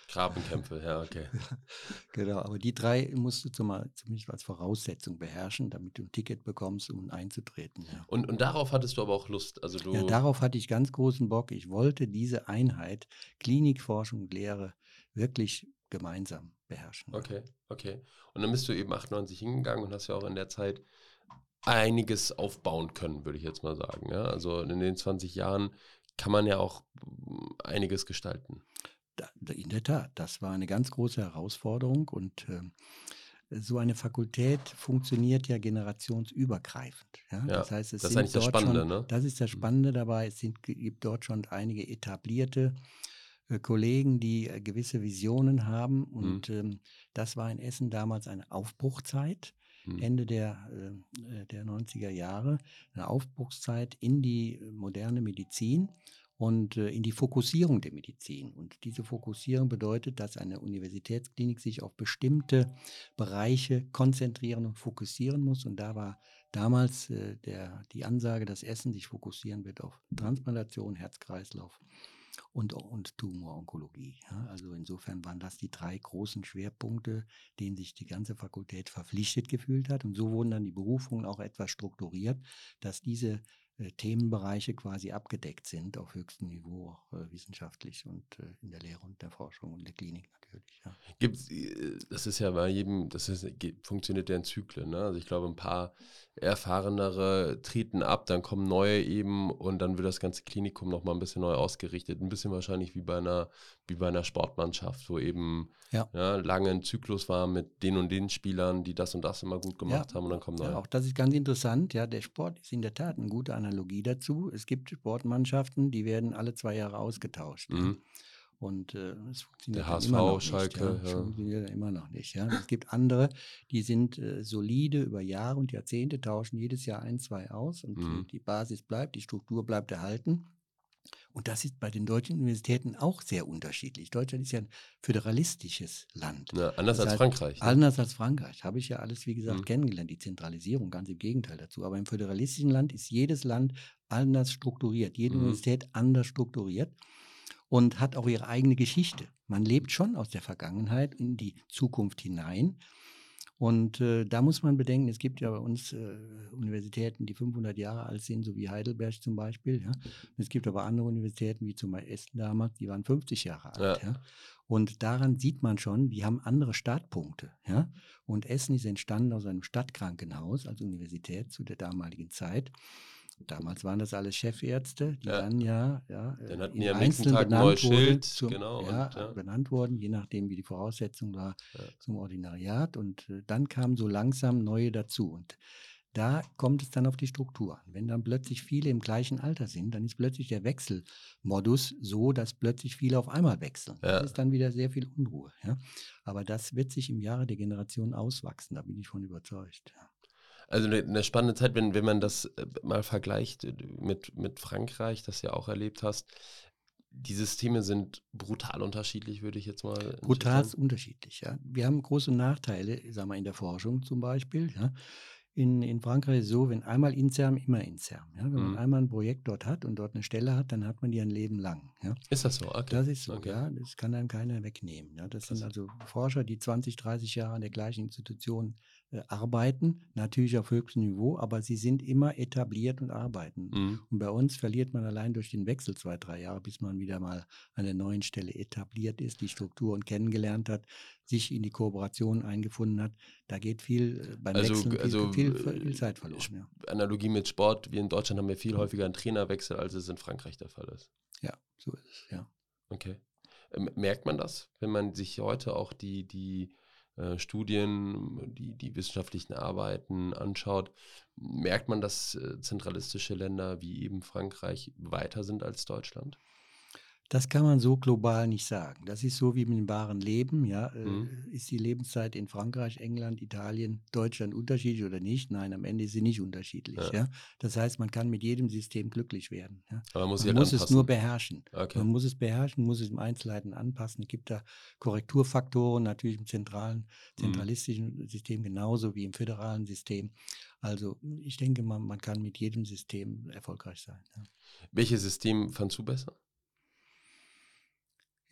Grabenkämpfe, ja, okay. genau, aber die drei musst du zumindest als Voraussetzung beherrschen, damit du ein Ticket bekommst, um einzutreten. Ja. Und, und darauf hattest du aber auch Lust. Also du ja, darauf hatte ich ganz großen Bock. Ich wollte diese Einheit, Klinikforschung und Lehre, wirklich gemeinsam beherrschen. Okay, okay. Und dann bist du eben 98 hingegangen und hast ja auch in der Zeit einiges aufbauen können, würde ich jetzt mal sagen. Ja? Also in den 20 Jahren kann man ja auch mm, einiges gestalten. In der Tat, das war eine ganz große Herausforderung und äh, so eine Fakultät funktioniert ja generationsübergreifend. Ja? ja das heißt, es das ist eigentlich das Spannende. Schon, ne? Das ist das mhm. Spannende dabei. Es sind, gibt dort schon einige etablierte Kollegen, die äh, gewisse Visionen haben. Mhm. Und mhm. ähm, das war in Essen damals eine Aufbruchzeit. Mhm. Ende der, äh, der 90er Jahre, eine Aufbruchszeit in die moderne Medizin und äh, in die Fokussierung der Medizin. Und diese Fokussierung bedeutet, dass eine Universitätsklinik sich auf bestimmte Bereiche konzentrieren und fokussieren muss. Und da war damals äh, der, die Ansage, dass Essen sich fokussieren wird auf Transplantation, Herzkreislauf und, und Tumoronkologie. Also insofern waren das die drei großen Schwerpunkte, denen sich die ganze Fakultät verpflichtet gefühlt hat. Und so wurden dann die Berufungen auch etwas strukturiert, dass diese äh, Themenbereiche quasi abgedeckt sind auf höchstem Niveau, auch äh, wissenschaftlich und äh, in der Lehre und der Forschung und der Klinik natürlich. Ja. Gibt's, das ist ja bei jedem, das ist, funktioniert ja in Zyklen. Ne? Also ich glaube, ein paar erfahrenere treten ab, dann kommen neue eben und dann wird das ganze Klinikum nochmal ein bisschen neu ausgerichtet. Ein bisschen wahrscheinlich wie bei einer, wie bei einer Sportmannschaft, wo eben ja. Ja, lange ein Zyklus war mit den und den Spielern, die das und das immer gut gemacht ja. haben und dann kommen neue. Ja, auch das ist ganz interessant. Ja, der Sport ist in der Tat eine gute Analogie dazu. Es gibt Sportmannschaften, die werden alle zwei Jahre ausgetauscht. Mhm. Und äh, es funktioniert Der HSV, immer noch Schalke, nicht. Ja. Ja. funktioniert immer noch nicht. Ja. Es gibt andere, die sind äh, solide über Jahre und Jahrzehnte, tauschen jedes Jahr ein, zwei aus und mhm. die Basis bleibt, die Struktur bleibt erhalten. Und das ist bei den deutschen Universitäten auch sehr unterschiedlich. Deutschland ist ja ein föderalistisches Land. Ja, anders das als heißt, Frankreich. Ne? Anders als Frankreich. Habe ich ja alles, wie gesagt, mhm. kennengelernt. Die Zentralisierung, ganz im Gegenteil dazu. Aber im föderalistischen Land ist jedes Land anders strukturiert, jede mhm. Universität anders strukturiert und hat auch ihre eigene Geschichte. Man lebt schon aus der Vergangenheit in die Zukunft hinein. Und äh, da muss man bedenken, es gibt ja bei uns äh, Universitäten, die 500 Jahre alt sind, so wie Heidelberg zum Beispiel. Ja? Es gibt aber andere Universitäten, wie zum Beispiel Essen damals, die waren 50 Jahre alt. Ja. Ja? Und daran sieht man schon, die haben andere Startpunkte. Ja? Und Essen ist entstanden aus einem Stadtkrankenhaus als Universität zu der damaligen Zeit. Damals waren das alles Chefärzte, die ja. dann ja, ja dann hatten die am nächsten Tag ein neues Schild zum, genau, ja, und, ja, benannt wurden, je nachdem, wie die Voraussetzung war zum Ordinariat. Und äh, dann kamen so langsam neue dazu. Und da kommt es dann auf die Struktur an. Wenn dann plötzlich viele im gleichen Alter sind, dann ist plötzlich der Wechselmodus so, dass plötzlich viele auf einmal wechseln. Ja. Das ist dann wieder sehr viel Unruhe. Ja? Aber das wird sich im Jahre der Generation auswachsen, da bin ich von überzeugt. Ja. Also eine, eine, spannende Zeit, wenn, wenn man das äh, mal vergleicht äh, mit, mit Frankreich, das ja auch erlebt hast. die Systeme sind brutal unterschiedlich, würde ich jetzt mal. Brutal unterschiedlich, ja. Wir haben große Nachteile, sagen wir in der Forschung zum Beispiel. Ja. In, in Frankreich ist es so, wenn einmal Inserm, immer Inserm. Ja? Wenn man Mhm. einmal ein Projekt dort hat und dort eine Stelle hat, dann hat man die ein Leben lang. Ja? Ist das so? Okay. Das ist so, Okay. ja. Das kann einem keiner wegnehmen. Ja? Das sind Krass. also Forscher, die 20, 30 Jahre an der gleichen Institution arbeiten, natürlich auf höchstem Niveau, aber sie sind immer etabliert und arbeiten. Mhm. Und bei uns verliert man allein durch den Wechsel zwei, drei Jahre, bis man wieder mal an der neuen Stelle etabliert ist, die Strukturen kennengelernt hat, sich in die Kooperation eingefunden hat. Da geht viel äh, beim Also- Wechseln viel, also, viel, äh, viel Zeit verloren. Ja. Analogie mit Sport, wir in Deutschland haben ja viel häufiger einen Trainerwechsel, als es in Frankreich der Fall ist. ja, so ist es, ja. Okay. Ähm, merkt man das, wenn man sich heute auch die, die äh, Studien, die, die wissenschaftlichen Arbeiten anschaut, merkt man, dass äh, zentralistische Länder wie eben Frankreich weiter sind als Deutschland? Das kann man so global nicht sagen. Das ist so wie mit dem wahren Leben. Ja, äh, Mhm. Ist die Lebenszeit in Frankreich, England, Italien, Deutschland unterschiedlich oder nicht? Nein, am Ende ist sie nicht unterschiedlich. Ja. Ja. Das heißt, man kann mit jedem System glücklich werden. Ja. Aber man muss, Man sich muss halt es nur beherrschen. Okay. Man muss es beherrschen, muss es im Einzelheiten anpassen. Es gibt da Korrekturfaktoren, natürlich im zentralen, Mhm. zentralistischen System genauso wie im föderalen System. Also ich denke, man, man kann mit jedem System erfolgreich sein. Ja. Welches System fandst du besser?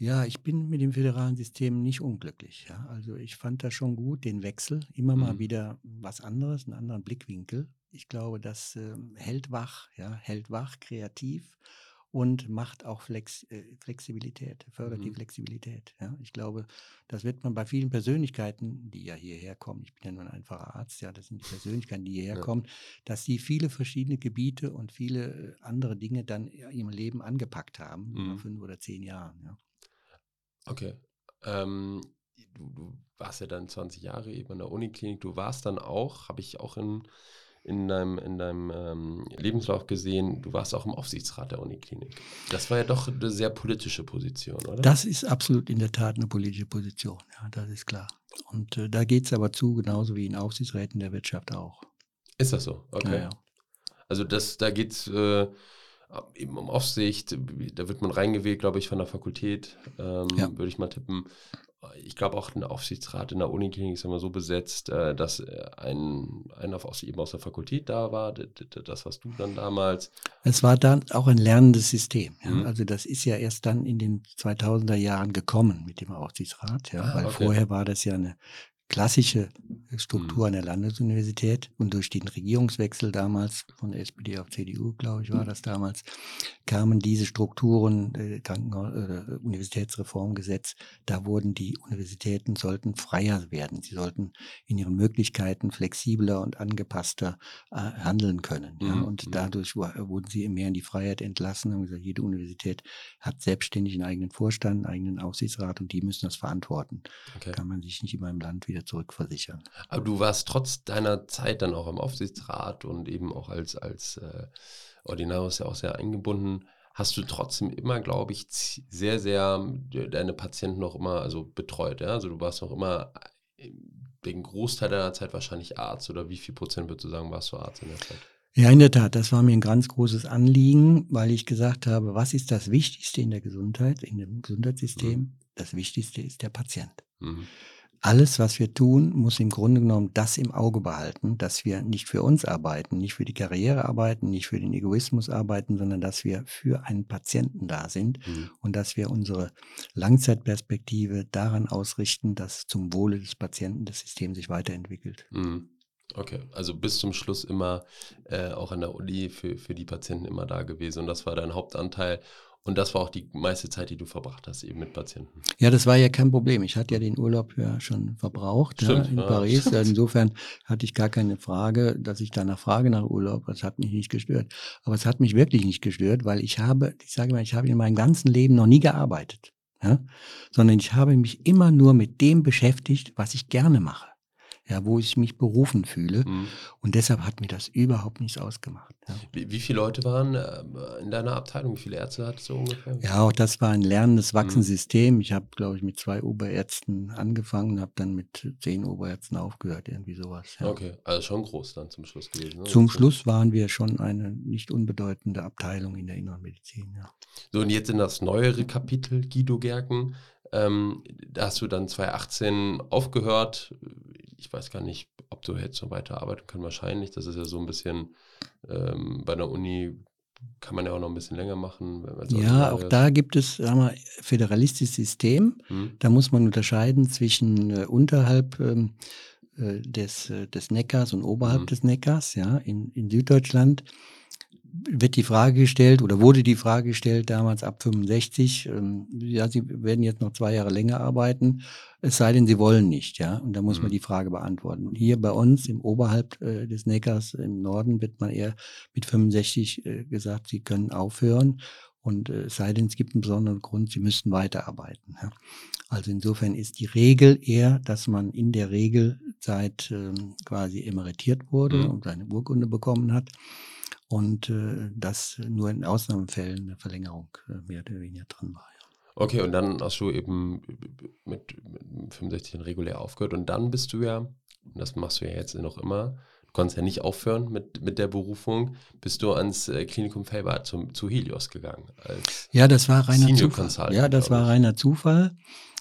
Ja, ich bin mit dem föderalen System nicht unglücklich. Ja. Also ich fand das schon gut, den Wechsel, immer mal Mhm. wieder was anderes, einen anderen Blickwinkel. Ich glaube, das ähm, hält wach, ja, hält wach, kreativ und macht auch Flex, äh, Flexibilität, fördert die Mhm. Flexibilität. Ja. Ich glaube, das wird man bei vielen Persönlichkeiten, die ja hierher kommen, ich bin ja nur ein einfacher Arzt, ja, das sind die Persönlichkeiten, die hierher Ja. kommen, dass die viele verschiedene Gebiete und viele äh, andere Dinge dann im Leben angepackt haben, Mhm. nach fünf oder zehn Jahren. Ja. Okay. Ähm, du, du warst ja dann 20 Jahre eben in der Uniklinik. Du warst dann auch, habe ich auch in, in deinem, in deinem ähm, Lebenslauf gesehen, du warst auch im Aufsichtsrat der Uniklinik. Das war ja doch eine sehr politische Position, oder? Das ist absolut in der Tat eine politische Position, ja, das ist klar. Und äh, da geht es aber zu, genauso wie in Aufsichtsräten der Wirtschaft auch. Ist das so? Okay. Ja, ja. Also das, da geht es äh, eben um Aufsicht, da wird man reingewählt, glaube ich, von der Fakultät, ähm, Ja. würde ich mal tippen. Ich glaube auch ein Aufsichtsrat in der Uniklinik ist immer so besetzt, äh, dass äh, ein, einer aus, eben aus der Fakultät da war, das warst du dann damals. Es war dann auch ein lernendes System. Ja. Mhm. Also das ist ja erst dann in den 2000er Jahren gekommen mit dem Aufsichtsrat, ja, Ah, weil okay. vorher war das ja eine klassische Struktur Mhm. an der Landesuniversität und durch den Regierungswechsel damals von SPD auf CDU, glaube ich, war das damals, kamen diese Strukturen, äh, Krankenhaus, äh, Universitätsreformgesetz, da wurden die Universitäten sollten freier werden. Sie sollten in ihren Möglichkeiten flexibler und angepasster äh, handeln können. Ja? Mhm. Und dadurch wa- wurden sie mehr in die Freiheit entlassen. Haben gesagt, jede Universität hat selbstständig einen eigenen Vorstand, einen eigenen Aufsichtsrat und die müssen das verantworten. Okay. Kann man sich nicht immer im Land wieder zurückversichern. Aber du warst trotz deiner Zeit dann auch im Aufsichtsrat und eben auch als, als äh, Ordinarius ja auch sehr eingebunden. Hast du trotzdem immer, glaube ich, sehr, sehr de- deine Patienten noch immer also betreut? Ja? Also du warst noch immer äh, den Großteil deiner Zeit wahrscheinlich Arzt oder wie viel Prozent würdest du sagen, warst du Arzt in der Zeit? Ja, in der Tat, das war mir ein ganz großes Anliegen, weil ich gesagt habe, was ist das Wichtigste in der Gesundheit, in dem Gesundheitssystem? Das Wichtigste ist der Patient. Mhm. Alles, was wir tun, muss im Grunde genommen das im Auge behalten, dass wir nicht für uns arbeiten, nicht für die Karriere arbeiten, nicht für den Egoismus arbeiten, sondern dass wir für einen Patienten da sind Mhm. und dass wir unsere Langzeitperspektive daran ausrichten, dass zum Wohle des Patienten das System sich weiterentwickelt. Mhm. Okay, also bis zum Schluss immer äh, auch an der Uni für, für die Patienten immer da gewesen und das war dein Hauptanteil und das war auch die meiste Zeit, die du verbracht hast, eben mit Patienten. Ja, das war ja kein Problem. Ich hatte ja den Urlaub ja schon verbraucht ja, Stimmt, in ja, Paris. stimmt. Insofern hatte ich gar keine Frage, dass ich danach frage nach Urlaub. Das hat mich nicht gestört. Aber es hat mich wirklich nicht gestört, weil ich habe, ich sage mal, ich habe in meinem ganzen Leben noch nie gearbeitet. Ja? Sondern ich habe mich immer nur mit dem beschäftigt, was ich gerne mache. Ja, wo ich mich berufen fühle. Mhm. Und deshalb hat mir das überhaupt nichts ausgemacht. Ja. Wie, wie viele Leute waren äh, in deiner Abteilung? Wie viele Ärzte hattest du ungefähr? Ja, auch das war ein lernendes, Mhm. wachsendes System. Ich habe, glaube ich, mit zwei Oberärzten angefangen, habe dann mit zehn Oberärzten aufgehört, irgendwie sowas. Ja. Okay, also schon groß dann zum Schluss gewesen. Ne? Zum So. Schluss waren wir schon eine nicht unbedeutende Abteilung in der Inneren Medizin. Ja. So, und jetzt in das neuere Kapitel, Guido Gerken. Ähm, da hast du dann 2018 aufgehört. Ich weiß gar nicht, ob du jetzt noch weiter arbeiten kannst. Wahrscheinlich. Das ist ja so ein bisschen ähm, bei der Uni kann man ja auch noch ein bisschen länger machen. Ja, auch ist. da gibt es sagen wir, föderalistisches System. Hm? Da muss man unterscheiden zwischen äh, unterhalb ähm, äh, des, äh, des Neckars und oberhalb Mhm. des Neckars. Ja, in, in Süddeutschland wird die Frage gestellt oder wurde die Frage gestellt damals ab 65, ähm, ja, Sie werden jetzt noch zwei Jahre länger arbeiten, es sei denn, Sie wollen nicht, ja. Und da muss man Mhm. die Frage beantworten. Und hier bei uns im oberhalb äh, des Neckars im Norden wird man eher mit 65 äh, gesagt, Sie können aufhören. Und äh, es sei denn, es gibt einen besonderen Grund, Sie müssten weiterarbeiten. Ja. Also insofern ist die Regel eher, dass man in der Regelzeit ähm, quasi emeritiert wurde Mhm. und seine Urkunde bekommen hat und äh, dass nur in Ausnahmefällen eine Verlängerung äh, mehr oder weniger drin war. Ja. Okay, und dann hast du eben mit, mit 65 dann regulär aufgehört. Und dann bist du ja, und das machst du ja jetzt noch immer, du konntest ja nicht aufhören mit, mit der Berufung, bist du ans äh, Klinikum Felbert zum, zu Helios gegangen. Als, Ja, das war reiner Zufall. Ja, das war reiner Zufall.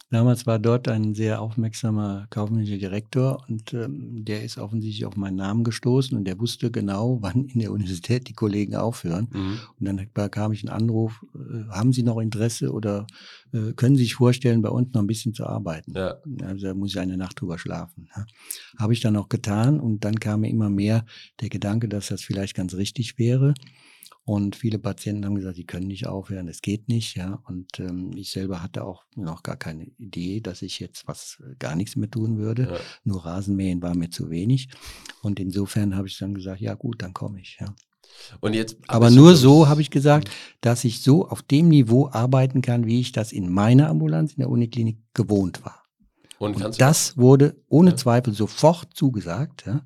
Damals war dort ein sehr aufmerksamer kaufmännischer Direktor und ähm, der ist offensichtlich auf meinen Namen gestoßen und der wusste genau, wann in der Universität die Kollegen aufhören. Mhm. Und dann bekam ich einen Anruf, äh, haben Sie noch Interesse oder äh, können Sie sich vorstellen, bei uns noch ein bisschen zu arbeiten? Ja. Also da muss ich eine Nacht drüber schlafen. Ja. Habe ich dann auch getan und dann kam mir immer mehr der Gedanke, dass das vielleicht ganz richtig wäre. Und viele Patienten haben gesagt, sie können nicht aufhören, es geht nicht, ja. Und ähm, ich selber hatte auch noch gar keine Idee, dass ich jetzt was äh, gar nichts mehr tun würde. Ja. Nur Rasenmähen war mir zu wenig. Und insofern habe ich dann gesagt, ja gut, dann komme ich, ja. Und jetzt, Aber nur so habe ich gesagt, dass ich so auf dem Niveau arbeiten kann, wie ich das in meiner Ambulanz in der Uniklinik gewohnt war. Und Und das wurde ohne Ja. Zweifel sofort zugesagt, ja,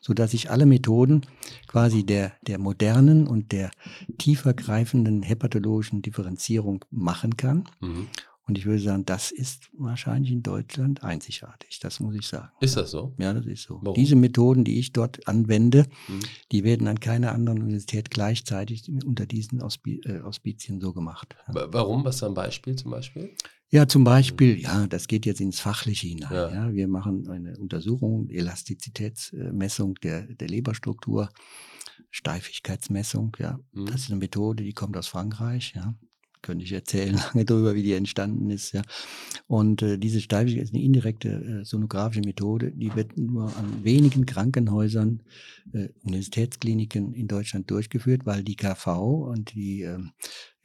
sodass ich alle Methoden quasi der, der modernen und der tiefer greifenden hepatologischen Differenzierung machen kann. Mhm. Und ich würde sagen, das ist wahrscheinlich in Deutschland einzigartig. Das muss ich sagen. Ist das so? Ja, das ist so. Warum? Diese Methoden, die ich dort anwende, Mhm. die werden an keiner anderen Universität gleichzeitig unter diesen Auspi äh, Auspizien so gemacht. Ja. Warum? Was ist ein Beispiel zum Beispiel? Ja, zum Beispiel, ja, das geht jetzt ins Fachliche hinein. Ja. Ja. wir machen eine Untersuchung, Elastizitätsmessung der, der Leberstruktur, Steifigkeitsmessung, ja. Mhm. Das ist eine Methode, die kommt aus Frankreich, ja. Könnte ich erzählen lange darüber, wie die entstanden ist, ja. Und äh, diese Steifigkeit ist eine indirekte äh, sonografische Methode, die wird nur an wenigen Krankenhäusern, äh, Universitätskliniken in Deutschland durchgeführt, weil die KV und die ähm,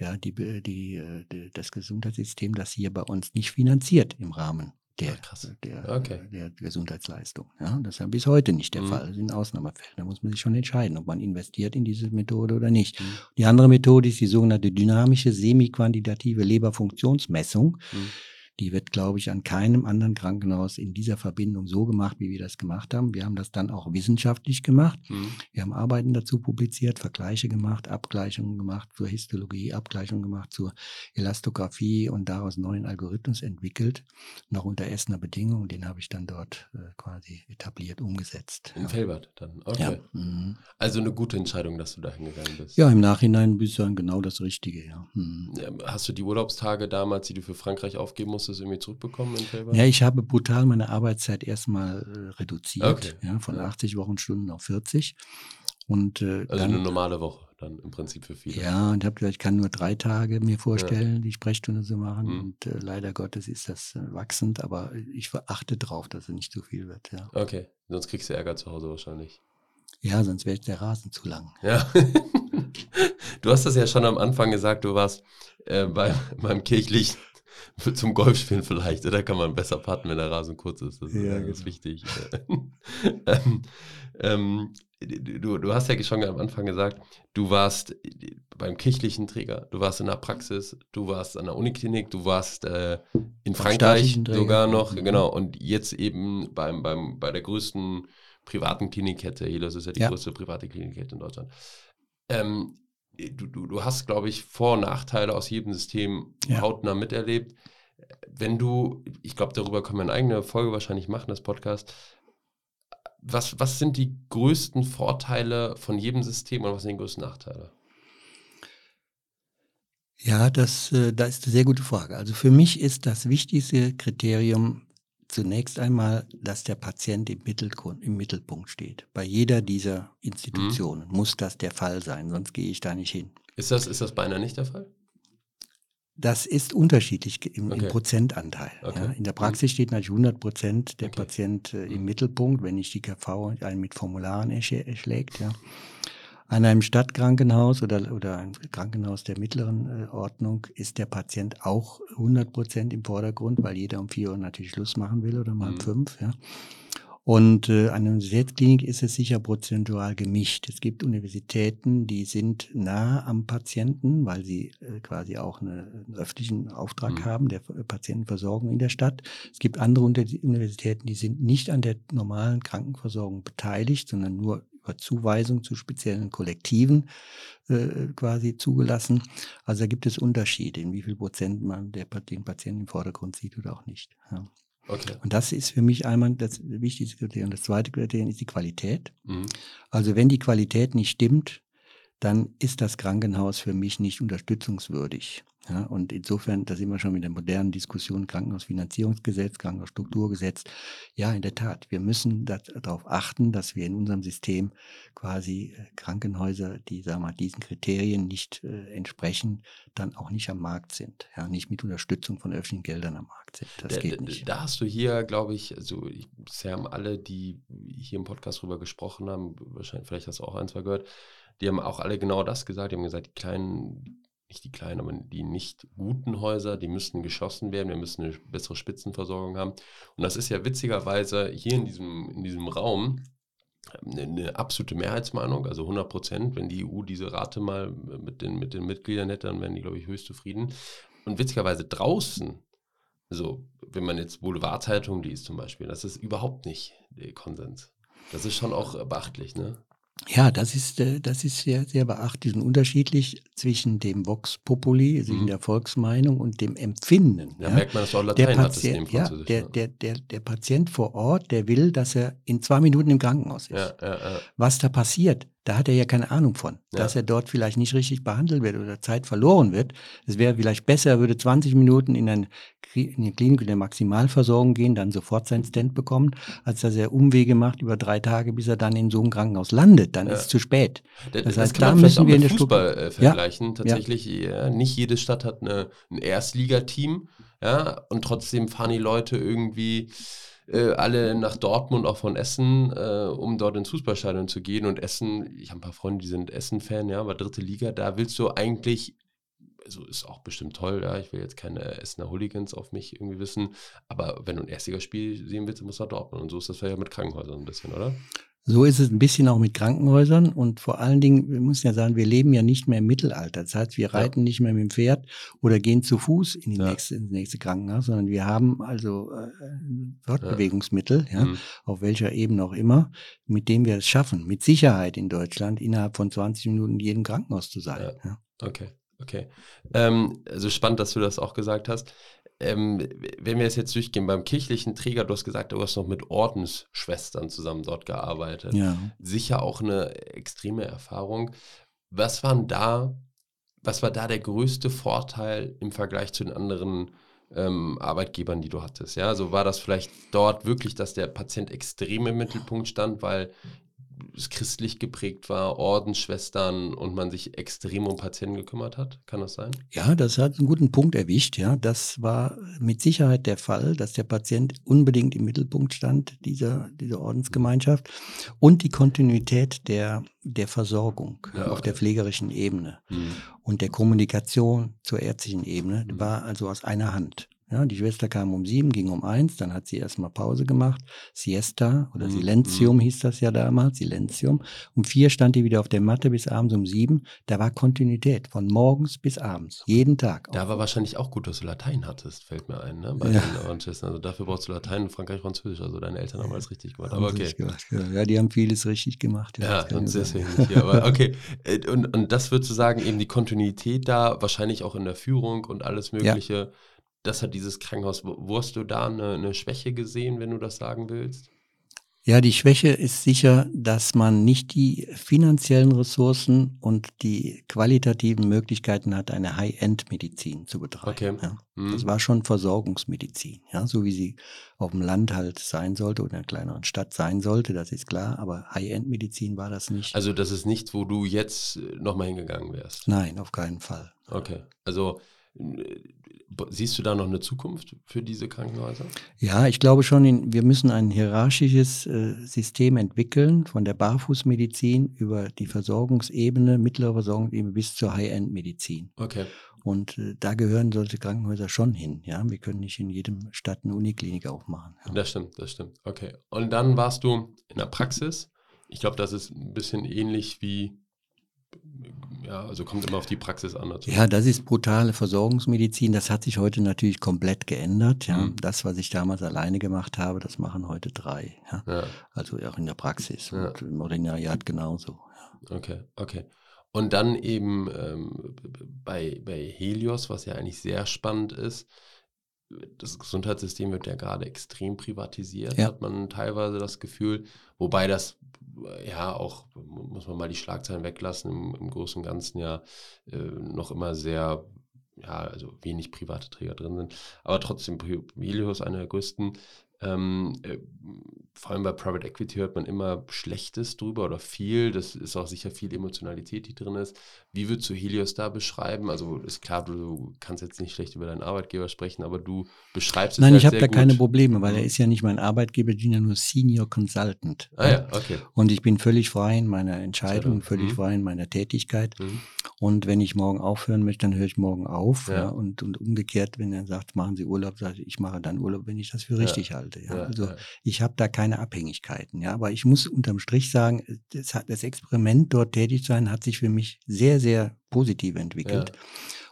ja, die, die, äh, die, das Gesundheitssystem das hier bei uns nicht finanziert im Rahmen der, Ah, krass. der, Okay. äh, der Gesundheitsleistung. Ja, das ist ja bis heute nicht der Mhm. Fall. Das sind Ausnahmefälle. Da muss man sich schon entscheiden, ob man investiert in diese Methode oder nicht. Mhm. Die andere Methode ist die sogenannte dynamische semi-quantitative Leberfunktionsmessung. Mhm. Die wird, glaube ich, an keinem anderen Krankenhaus in dieser Verbindung so gemacht, wie wir das gemacht haben. Wir haben das dann auch wissenschaftlich gemacht. Mhm. Wir haben Arbeiten dazu publiziert, Vergleiche gemacht, Abgleichungen gemacht zur Histologie, Abgleichungen gemacht zur Elastographie und daraus einen neuen Algorithmus entwickelt, noch unter Essener Bedingungen. Den habe ich dann dort äh, quasi etabliert, umgesetzt. In Ja. Felbert dann. Okay. Ja. Mhm. Also eine gute Entscheidung, dass du da hingegangen bist. ja, im Nachhinein würde ich sagen, genau das Richtige. Ja. Mhm. Hast du die Urlaubstage damals, die du für Frankreich aufgeben musstest, irgendwie zurückbekommen in Felbert? Ja, ich habe brutal meine Arbeitszeit erstmal äh, reduziert, Okay. ja, von Ja. 80 Wochenstunden auf 40. Und äh, Also dann, eine normale Woche dann im Prinzip für viele. Ja, und habe gesagt, ich kann nur drei Tage mir vorstellen, die Sprechstunde zu machen. Mhm. Und äh, leider Gottes ist das äh, wachsend, aber ich achte drauf, dass es nicht zu viel wird. Ja, Okay, sonst kriegst du Ärger zu Hause wahrscheinlich. ja sonst wäre der Rasen zu lang. Ja. du hast das ja schon am Anfang gesagt, du warst äh, bei, beim kirchlichen zum Golfspielen vielleicht. Da kann man besser putten, wenn der Rasen kurz ist. Das, Ja, ist, ist genau. wichtig. ähm, ähm, du, du hast ja schon am Anfang gesagt, du warst beim kirchlichen Träger, du warst in der Praxis, du warst an der Uniklinik, du warst äh, in Frankreich sogar noch, Mhm. genau. Und jetzt eben beim, beim, bei der größten privaten Klinikkette, Helios ist ja die Ja. größte private Klinikkette in Deutschland. Ähm, du, du, du hast, glaube ich, Vor- und Nachteile aus jedem System Ja. hautnah miterlebt. Wenn du, ich glaube, darüber können wir eine eigene Folge wahrscheinlich machen, das Podcast. Was, was sind die größten Vorteile von jedem System und was sind die größten Nachteile? Ja, das, äh, das ist eine sehr gute Frage. Also für mich ist das wichtigste Kriterium zunächst einmal, dass der Patient im, Mittelgrund, im Mittelpunkt steht. Bei jeder dieser Institutionen muss das der Fall sein, sonst gehe ich da nicht hin. Ist das, ist das beinahe nicht der Fall? Das ist unterschiedlich im, Okay. im Prozentanteil. Okay. Ja. In der Praxis steht natürlich 100 Prozent der Okay. Patient äh, im Mhm. Mittelpunkt, wenn nicht die KV einen mit Formularen erschä- erschlägt. Ja. An einem Stadtkrankenhaus oder, oder einem Krankenhaus der mittleren äh, Ordnung ist der Patient auch 100 Prozent im Vordergrund, weil jeder um 4 Uhr natürlich Schluss machen will oder mal um Mhm. 5. Ja. Und äh, an einer Universitätsklinik ist es sicher prozentual gemischt. Es gibt Universitäten, die sind nah am Patienten, weil sie äh, quasi auch eine, einen öffentlichen Auftrag Mhm. haben, der äh, Patientenversorgung in der Stadt. Es gibt andere Universitäten, die sind nicht an der normalen Krankenversorgung beteiligt, sondern nur über Zuweisung zu speziellen Kollektiven äh, quasi zugelassen. Also da gibt es Unterschiede, in wie viel Prozent man der, den Patienten im Vordergrund sieht oder auch nicht. Ja. Okay. Und das ist für mich einmal das wichtigste Kriterium. Das zweite Kriterium ist die Qualität. Mhm. Also wenn die Qualität nicht stimmt, dann ist das Krankenhaus für mich nicht unterstützungswürdig. Ja, und insofern, da sind wir schon mit der modernen Diskussion Krankenhausfinanzierungsgesetz, Krankenhausstrukturgesetz. Ja, in der Tat, wir müssen darauf achten, dass wir in unserem System quasi äh, Krankenhäuser, die sagen wir, mal, diesen Kriterien nicht äh, entsprechen, dann auch nicht am Markt sind. Ja, nicht mit Unterstützung von öffentlichen Geldern am Markt sind. Das da, geht nicht. Da hast du hier, glaube ich, also ich, bisher haben alle, die hier im Podcast drüber gesprochen haben, wahrscheinlich, vielleicht hast du auch ein, zwei gehört, die haben auch alle genau das gesagt. Die haben gesagt, die kleinen, nicht die kleinen, aber die nicht guten Häuser, die müssten geschossen werden, wir müssen eine bessere Spitzenversorgung haben. Und das ist ja witzigerweise hier in diesem, in diesem Raum eine, eine absolute Mehrheitsmeinung, also 100 Prozent. Wenn die EU diese Rate mal mit den, mit den Mitgliedern hätte, dann wären die, glaube ich, höchst zufrieden. Und witzigerweise draußen, so, wenn man jetzt Boulevardzeitung liest zum Beispiel, das ist überhaupt nicht der Konsens. Das ist schon auch beachtlich, ne? Ja, das ist, äh, das ist sehr, sehr beachtlich und unterschiedlich zwischen dem Vox Populi, also in Mhm. der Volksmeinung, und dem Empfinden. Da ja. merkt man, dass auch Der Latein neben Patient, ja, Französisch. der, ne? der, der, der Patient vor Ort, der will, dass er in zwei Minuten im Krankenhaus ist. ja, ja, ja. Was da passiert, da hat er ja keine Ahnung von. Ja. Dass er dort vielleicht nicht richtig behandelt wird oder Zeit verloren wird. Es wäre vielleicht besser, er würde 20 Minuten in, ein, in eine Klinik in der Maximalversorgung gehen, dann sofort seinen Stand bekommen, als dass er Umwege macht über drei Tage, bis er dann in so einem Krankenhaus landet. Dann Ja. ist es zu spät. Das, Das heißt, kann da müssen auch wir in mit der Fußball Struktur- äh, vergleichen. Ja. Tatsächlich, ja, nicht jede Stadt hat eine, ein Erstligateam, ja, und trotzdem fahren die Leute irgendwie äh, alle nach Dortmund, auch von Essen, äh, um dort ins Fußballstadion zu gehen. Und Essen, ich habe ein paar Freunde, die sind Essen-Fan, ja, aber dritte Liga, da willst du eigentlich, also ist auch bestimmt toll, ja, ich will jetzt keine Essener Hooligans auf mich irgendwie wissen, aber wenn du ein Erstligaspiel sehen willst, dann musst du nach Dortmund. Und so ist das ja mit Krankenhäusern ein bisschen, oder? So ist es ein bisschen auch mit Krankenhäusern und vor allen Dingen, wir müssen ja sagen, wir leben ja nicht mehr im Mittelalter. Das heißt, wir Ja. reiten nicht mehr mit dem Pferd oder gehen zu Fuß in die Ja. nächste, ins nächste Krankenhaus, sondern wir haben also äh, Fortbewegungsmittel, ja. Mhm. auf welcher Ebene auch immer, mit dem wir es schaffen, mit Sicherheit in Deutschland innerhalb von 20 Minuten in jedem Krankenhaus zu sein. Ja. Ja. Okay, okay. Ähm, also spannend, dass du das auch gesagt hast. Ähm, wenn wir es jetzt durchgehen, beim kirchlichen Träger, du hast gesagt, du hast noch mit Ordensschwestern zusammen dort gearbeitet. Ja. Sicher auch eine extreme Erfahrung. Was waren da, was war da der größte Vorteil im Vergleich zu den anderen ähm, Arbeitgebern, die du hattest? Ja, also war das vielleicht dort wirklich, dass der Patient extrem im Mittelpunkt stand, weil christlich geprägt war, Ordensschwestern und man sich extrem um Patienten gekümmert hat? Kann das sein? Ja, das hat einen guten Punkt erwischt. Ja, das war mit Sicherheit der Fall, dass der Patient unbedingt im Mittelpunkt stand dieser, dieser Ordensgemeinschaft und die Kontinuität der, der Versorgung Ja, auf der pflegerischen Ebene Hm. und der Kommunikation zur ärztlichen Ebene Mhm. war also aus einer Hand. Ja, die Schwester kam um sieben, ging um eins, dann hat sie erstmal Pause gemacht, Siesta oder Mhm, Silenzium hieß das ja damals, Silenzium. Um vier stand die wieder auf der Matte bis abends um sieben. Da war Kontinuität von morgens bis abends, jeden Tag. Da war wahrscheinlich auch gut, dass du Latein hattest, fällt mir ein, ne? Bei Ja. den. Also dafür brauchst du Latein und Frankreich Französisch. Also deine Eltern haben alles richtig gemacht. Haben Aber okay. gemacht, ja. ja, die haben vieles richtig gemacht. Ja, und deswegen nicht hier. Aber okay. Äh, Und, und das würdest du sagen, eben die Kontinuität da, wahrscheinlich auch in der Führung und alles Mögliche. Das hat dieses Krankenhaus. Wo hast du da eine, eine Schwäche gesehen, wenn du das sagen willst? Ja, die Schwäche ist sicher, dass man nicht die finanziellen Ressourcen und die qualitativen Möglichkeiten hat, eine High-End-Medizin zu betreiben. Okay. Ja. Hm? Das war schon Versorgungsmedizin, ja, so wie sie auf dem Land halt sein sollte oder in einer kleineren Stadt sein sollte, das ist klar, aber High-End-Medizin war das nicht. Also, das ist nichts, wo du jetzt nochmal hingegangen wärst. Nein, auf keinen Fall. Okay. Also, äh, siehst du da noch eine Zukunft für diese Krankenhäuser? Ja, ich glaube schon, wir müssen ein hierarchisches äh, System entwickeln, von der Barfußmedizin über die Versorgungsebene, mittlere Versorgungsebene bis zur High-End-Medizin. Okay. Und äh, da gehören solche Krankenhäuser schon hin. Ja, wir können nicht in jedem Stadt eine Uniklinik aufmachen. Ja. Das stimmt, das stimmt. Okay. Und dann warst du in der Praxis. Ich glaube, das ist ein bisschen ähnlich wie, ja, also kommt immer auf die Praxis an. Natürlich. Ja, das ist brutale Versorgungsmedizin. Das hat sich heute natürlich komplett geändert. Ja. Mhm. Das, was ich damals alleine gemacht habe, das machen heute drei. Ja. Ja, Also auch in der Praxis Ja. und im Ordinariat genauso. Okay, okay. Und dann eben ähm, bei, bei Helios, was ja eigentlich sehr spannend ist, das Gesundheitssystem wird ja gerade extrem privatisiert, Ja. hat man teilweise das Gefühl, wobei das äh, ja auch, muss man mal die Schlagzeilen weglassen, im, im Großen und Ganzen ja äh, noch immer sehr, ja, also wenig private Träger drin sind, aber trotzdem Helios einer der größten. Ähm, äh, vor allem bei Private Equity hört man immer Schlechtes drüber oder viel. Das ist auch sicher viel Emotionalität, die drin ist. Wie würdest du Helios da beschreiben? Also ist klar, du kannst jetzt nicht schlecht über deinen Arbeitgeber sprechen, aber du beschreibst es Nein, halt ich habe da keine gut. Probleme, weil er Mhm. ist ja nicht mein Arbeitgeber, ich bin ja nur Senior Consultant. Ah ja, okay. Und ich bin völlig frei in meiner Entscheidung, Sehr völlig mhm. frei in meiner Tätigkeit. Mhm. Und wenn ich morgen aufhören möchte, dann höre ich morgen auf. Ja. Ja. und, und umgekehrt, wenn er sagt, machen Sie Urlaub, sage ich, ich mache dann Urlaub, wenn ich das für Ja. richtig halte. Ja. Ja, also ja. ich habe da keine Abhängigkeiten. Ja. Aber ich muss unterm Strich sagen, das, hat, das Experiment dort tätig zu sein, hat sich für mich sehr, sehr positiv entwickelt.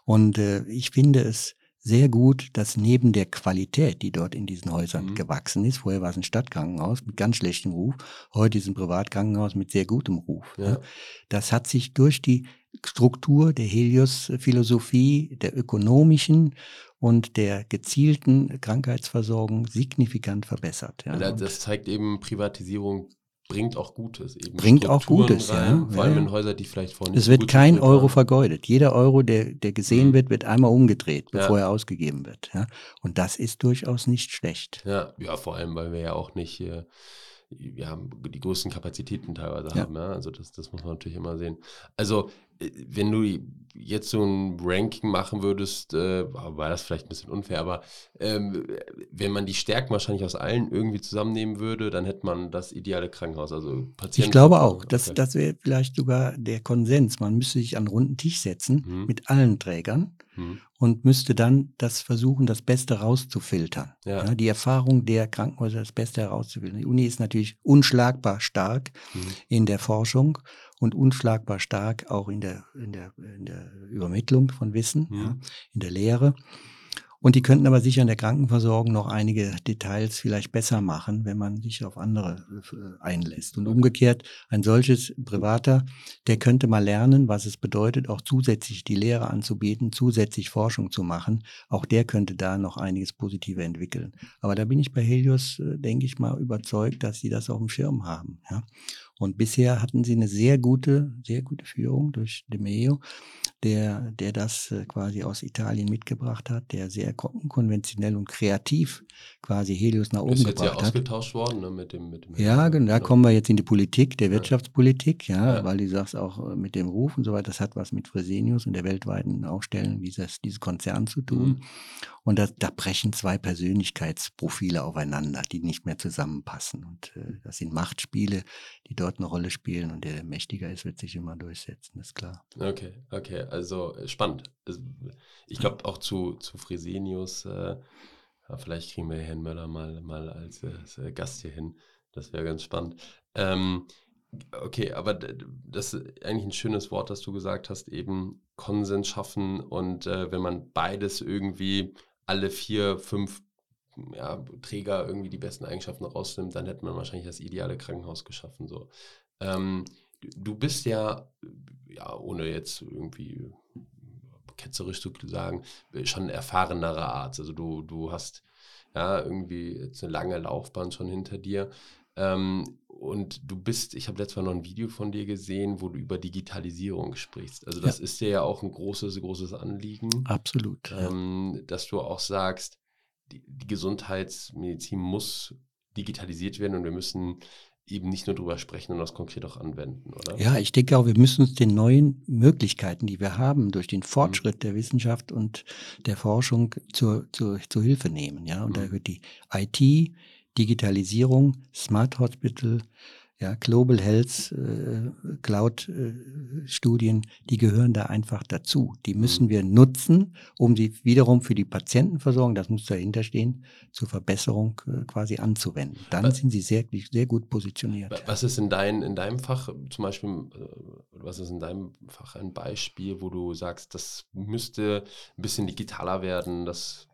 Und äh, ich finde es sehr gut, dass neben der Qualität, die dort in diesen Häusern Mhm. gewachsen ist, vorher war es ein Stadtkrankenhaus mit ganz schlechtem Ruf, heute ist ein Privatkrankenhaus mit sehr gutem Ruf. Ja. Ja. Das hat sich durch die Struktur der Helios-Philosophie, der ökonomischen und der gezielten Krankheitsversorgung signifikant verbessert. Ja. Das zeigt eben, Privatisierung bringt auch Gutes. Eben Bringt auch Gutes, rein, ja. Vor Ja, allem ja. in Häuser, die vielleicht nicht es wird kein Euro waren. vergeudet. Jeder Euro, der, der gesehen Mhm. wird, wird einmal umgedreht, Ja. bevor er ausgegeben wird. Ja. Und das ist durchaus nicht schlecht. Ja, ja, vor allem, weil wir ja auch nicht äh, ja, die größten Kapazitäten teilweise Ja. haben. Ja? Also das, das muss man natürlich immer sehen. Also äh, wenn du jetzt so ein Ranking machen würdest, äh, war das vielleicht ein bisschen unfair, aber ähm, wenn man die Stärken wahrscheinlich aus allen irgendwie zusammennehmen würde, dann hätte man das ideale Krankenhaus. Also Patienten. Ich glaube auch, das, das wäre vielleicht sogar der Konsens. Man müsste sich an einen runden Tisch setzen Mhm. mit allen Trägern Hm. und müsste dann das versuchen, das Beste rauszufiltern. Ja. Ja, die Erfahrung der Krankenhäuser, das Beste herauszufiltern. Die Uni ist natürlich unschlagbar stark Mhm. in der Forschung und unschlagbar stark auch in der, in der, in der Übermittlung von Wissen, Mhm. ja, in der Lehre. Und die könnten aber sicher in der Krankenversorgung noch einige Details vielleicht besser machen, wenn man sich auf andere äh, einlässt. Und umgekehrt, ein solches Privater, der könnte mal lernen, was es bedeutet, auch zusätzlich die Lehre anzubieten, zusätzlich Forschung zu machen. Auch der könnte da noch einiges Positiver entwickeln. Aber da bin ich bei Helios, äh, denke ich mal, überzeugt, dass sie das auf dem Schirm haben. Ja. Und bisher hatten sie eine sehr gute, sehr gute Führung durch De Meo, der, der das äh, quasi aus Italien mitgebracht hat, der sehr ko- unkonventionell und kreativ quasi Helios nach oben Ist jetzt ja gebracht hat. ausgetauscht worden ne, mit dem. Mit dem Ja, genau, da kommen wir jetzt in die Politik, der. Wirtschaftspolitik, ja, Ja. weil du sagst auch äh, mit dem Ruf und so weiter, das hat was mit Fresenius und der weltweiten Aufstellung dieses, dieses Konzerns zu tun. Mhm. Und da, da brechen zwei Persönlichkeitsprofile aufeinander, die nicht mehr zusammenpassen. Und äh, das sind Machtspiele, die dort eine Rolle spielen. Und der, der mächtiger ist, wird sich immer durchsetzen, ist klar. Okay, okay. Also äh, spannend. Ich glaube auch zu, zu Fresenius, äh, vielleicht kriegen wir Herrn Möller mal, mal als, als äh, Gast hier hin. Das wäre ganz spannend. Ähm, okay, aber das ist eigentlich ein schönes Wort, das du gesagt hast, eben Konsens schaffen und äh, wenn man beides irgendwie alle vier, fünf ja, Träger irgendwie die besten Eigenschaften rausnimmt, dann hätte man wahrscheinlich das ideale Krankenhaus geschaffen. So. Ähm, du bist ja, ja, ohne jetzt irgendwie ketzerisch zu sagen, schon ein erfahrenerer Arzt. Also du, du hast ja irgendwie jetzt eine lange Laufbahn schon hinter dir. Ähm, und du bist, ich habe letztes Mal noch ein Video von dir gesehen, wo du über Digitalisierung sprichst. Also das ja. ist dir ja auch ein großes, großes Anliegen. Absolut. Ähm, ja. Dass du auch sagst, die, die Gesundheitsmedizin muss digitalisiert werden und wir müssen eben nicht nur drüber sprechen und das konkret auch anwenden, oder? Ja, ich denke auch, wir müssen uns den neuen Möglichkeiten, die wir haben, durch den Fortschritt mhm. der Wissenschaft und der Forschung zur, zur, zur Hilfe nehmen. Ja, und mhm. da wird die IT, Digitalisierung, Smart Hospital, ja, Global Health äh, Cloud-Studien, äh, die gehören da einfach dazu. Die müssen wir nutzen, um sie wiederum für die Patientenversorgung, das muss dahinter stehen, zur Verbesserung äh, quasi anzuwenden. Dann was, sind sie sehr, sehr gut positioniert. Was ist in, dein, in deinem Fach zum Beispiel, äh, was ist in deinem Fach ein Beispiel, wo du sagst, das müsste ein bisschen digitaler werden, das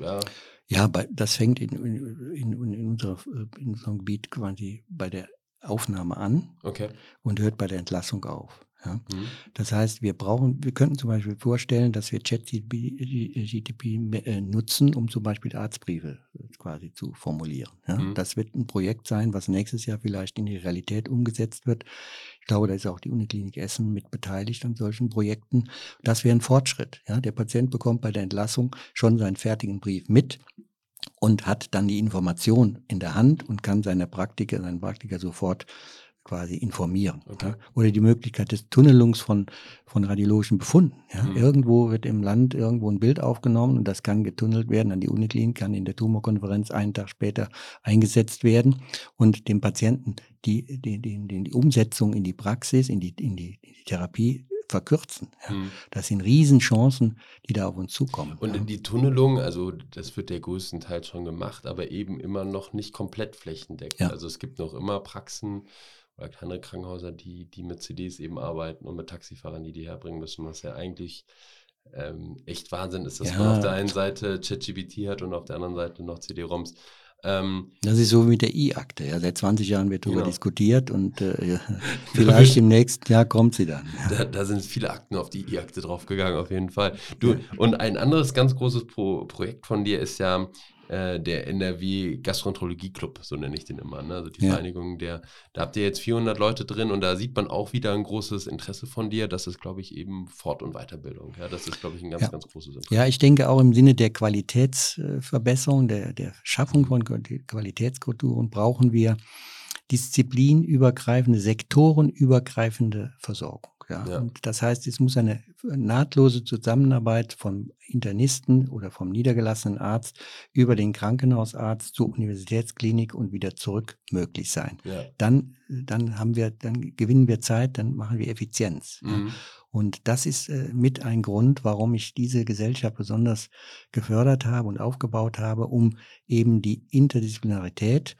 ja. Ja, das fängt in, in, in, in, unserer, in unserem Gebiet quasi bei der Aufnahme an okay. und hört bei der Entlassung auf. Ja? Mhm. Das heißt, wir brauchen, wir könnten zum Beispiel vorstellen, dass wir ChatGTP äh, nutzen, um zum Beispiel Arztbriefe äh, quasi zu formulieren. Ja? Mhm. Das wird ein Projekt sein, was nächstes Jahr vielleicht in die Realität umgesetzt wird. Ich glaube, da ist auch die Uniklinik Essen mit beteiligt an solchen Projekten. Das wäre ein Fortschritt. Ja? Der Patient bekommt bei der Entlassung schon seinen fertigen Brief mit und hat dann die Information in der Hand und kann seine Praktiker, seinen Praktiker sofort quasi informieren. Okay. Ja. Oder die Möglichkeit des Tunnelungs von, von radiologischen Befunden. Ja. Mhm. Irgendwo wird im Land irgendwo ein Bild aufgenommen und das kann getunnelt werden an die Uniklinik, kann in der Tumorkonferenz einen Tag später eingesetzt werden und dem Patienten die, die, die, die Umsetzung in die Praxis, in die, in die, in die Therapie verkürzen. Ja. Mhm. Das sind Riesenchancen, die da auf uns zukommen. Und ja. die Tunnelung, also das wird der größtenteils schon gemacht, aber eben immer noch nicht komplett flächendeckend. Ja. Also es gibt noch immer Praxen oder kleinere Krankenhäuser, die, die mit CDs eben arbeiten und mit Taxifahrern, die die herbringen müssen, was ja eigentlich ähm, echt Wahnsinn ist, dass man auf der einen Seite ChatGPT hat und auf der anderen Seite noch CD-ROMs. Ähm, das ist so wie mit der I-Akte. Ja. Seit 20 Jahren wird darüber genau. diskutiert und äh, vielleicht im nächsten Jahr kommt sie dann. Da, da, sind viele Akten auf die I-Akte draufgegangen, auf jeden Fall. Du, und ein anderes ganz großes Pro Projekt von dir ist ja äh, der NRW Gastroenterologie Club, so nenne ich den immer. Ne? Also die ja. Vereinigung, der, da habt ihr jetzt 400 Leute drin und da sieht man auch wieder ein großes Interesse von dir. Das ist, glaube ich, eben Fort- und Weiterbildung. Ja, das ist, glaube ich, ein ganz, ja. ganz großes Interesse. Ja, ich denke auch im Sinne der Qualitätsverbesserung, der, der Schaffung von Qualitätskulturen brauchen wir disziplinübergreifende, sektorenübergreifende Versorgung. Ja. ja. Und das heißt, es muss eine nahtlose Zusammenarbeit vom Internisten oder vom niedergelassenen Arzt über den Krankenhausarzt zur Universitätsklinik und wieder zurück möglich sein. Ja. Dann, dann haben wir, dann gewinnen wir Zeit, dann machen wir Effizienz. Mhm. Ja. Und das ist äh, mit ein Grund, warum ich diese Gesellschaft besonders gefördert habe und aufgebaut habe, um eben die Interdisziplinarität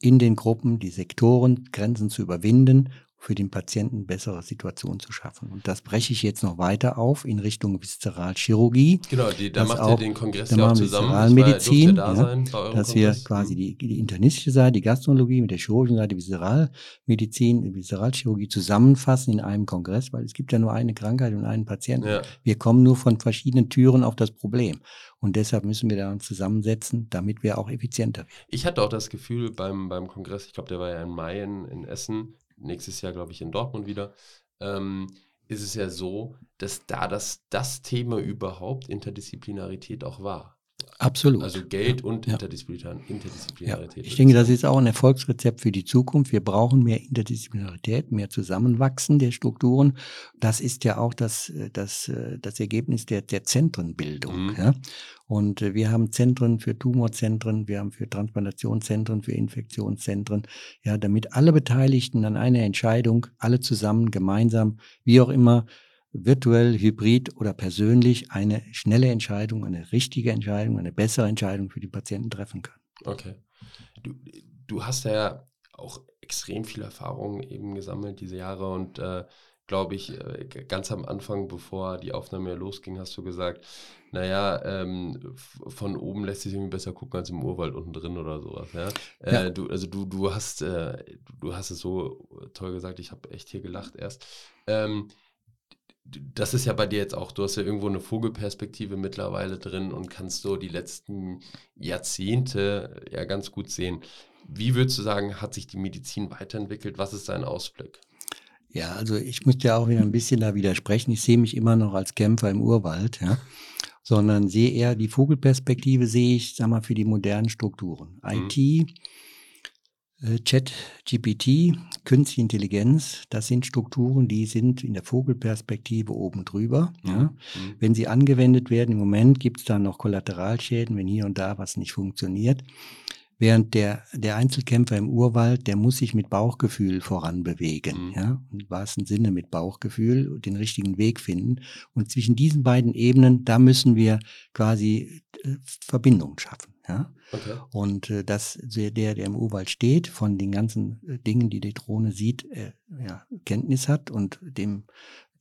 in den Gruppen, die Sektoren, Grenzen zu überwinden für den Patienten bessere Situation zu schaffen. Und das breche ich jetzt noch weiter auf in Richtung Viszeralchirurgie. Genau, die, da macht ihr den Kongress ja auch zusammen. Viszeralmedizin, da ja, dass wir quasi mhm. die, die internistische Seite, die Gastrologie mit der chirurgischen Seite, die Viszeralmedizin, die Viszeralchirurgie zusammenfassen in einem Kongress, weil es gibt ja nur eine Krankheit und einen Patienten. Ja. Wir kommen nur von verschiedenen Türen auf das Problem. Und deshalb müssen wir da zusammensetzen, damit wir auch effizienter werden. Ich hatte auch das Gefühl beim, beim Kongress, ich glaube, der war ja in Mai in, in Essen, nächstes Jahr, glaube ich, in Dortmund wieder, ähm, ist es ja so, dass da das, das Thema überhaupt Interdisziplinarität auch war. Absolut. Also Geld und ja. Interdisziplinarität. Ja. Ich denke, das ist auch ein Erfolgsrezept für die Zukunft. Wir brauchen mehr Interdisziplinarität, mehr Zusammenwachsen der Strukturen. Das ist ja auch das, das, das Ergebnis der, der Zentrenbildung. Mhm. Ja? Und äh, wir haben Zentren für Tumorzentren, wir haben für Transplantationszentren, für Infektionszentren, ja, damit alle Beteiligten an einer Entscheidung, alle zusammen, gemeinsam, wie auch immer, virtuell, hybrid oder persönlich eine schnelle Entscheidung, eine richtige Entscheidung, eine bessere Entscheidung für die Patienten treffen können. Okay. Du, du hast ja auch extrem viel Erfahrung eben gesammelt diese Jahre und äh, glaube ich, äh, ganz am Anfang, bevor die Aufnahme losging, hast du gesagt, naja, ähm, von oben lässt sich irgendwie besser gucken als im Urwald unten drin oder sowas. Ja? Äh, ja. du, also du, du hast, äh, du hast es so toll gesagt, ich habe echt hier gelacht erst. Ähm, das ist ja bei dir jetzt auch, du hast ja irgendwo eine Vogelperspektive mittlerweile drin und kannst so die letzten Jahrzehnte ja ganz gut sehen. Wie würdest du sagen, hat sich die Medizin weiterentwickelt? Was ist dein Ausblick? Ja, also ich muss ja auch wieder ein bisschen da widersprechen. Ich sehe mich immer noch als Kämpfer im Urwald, ja, sondern sehe eher die Vogelperspektive, sehe ich, sag mal, für die modernen Strukturen. Mhm. IT, äh, Chat, GPT, Künstliche Intelligenz, das sind Strukturen, die sind in der Vogelperspektive oben drüber. Mhm. Ja. Mhm. Wenn sie angewendet werden, im Moment gibt es da noch Kollateralschäden, wenn hier und da was nicht funktioniert. Während der, der Einzelkämpfer im Urwald, der muss sich mit Bauchgefühl voranbewegen, mhm. ja, im wahrsten Sinne mit Bauchgefühl, den richtigen Weg finden. Und zwischen diesen beiden Ebenen, da müssen wir quasi äh, Verbindungen schaffen, ja. Okay. Und äh, dass der, der im Urwald steht, von den ganzen äh, Dingen, die die Drohne sieht, äh, ja, Kenntnis hat und dem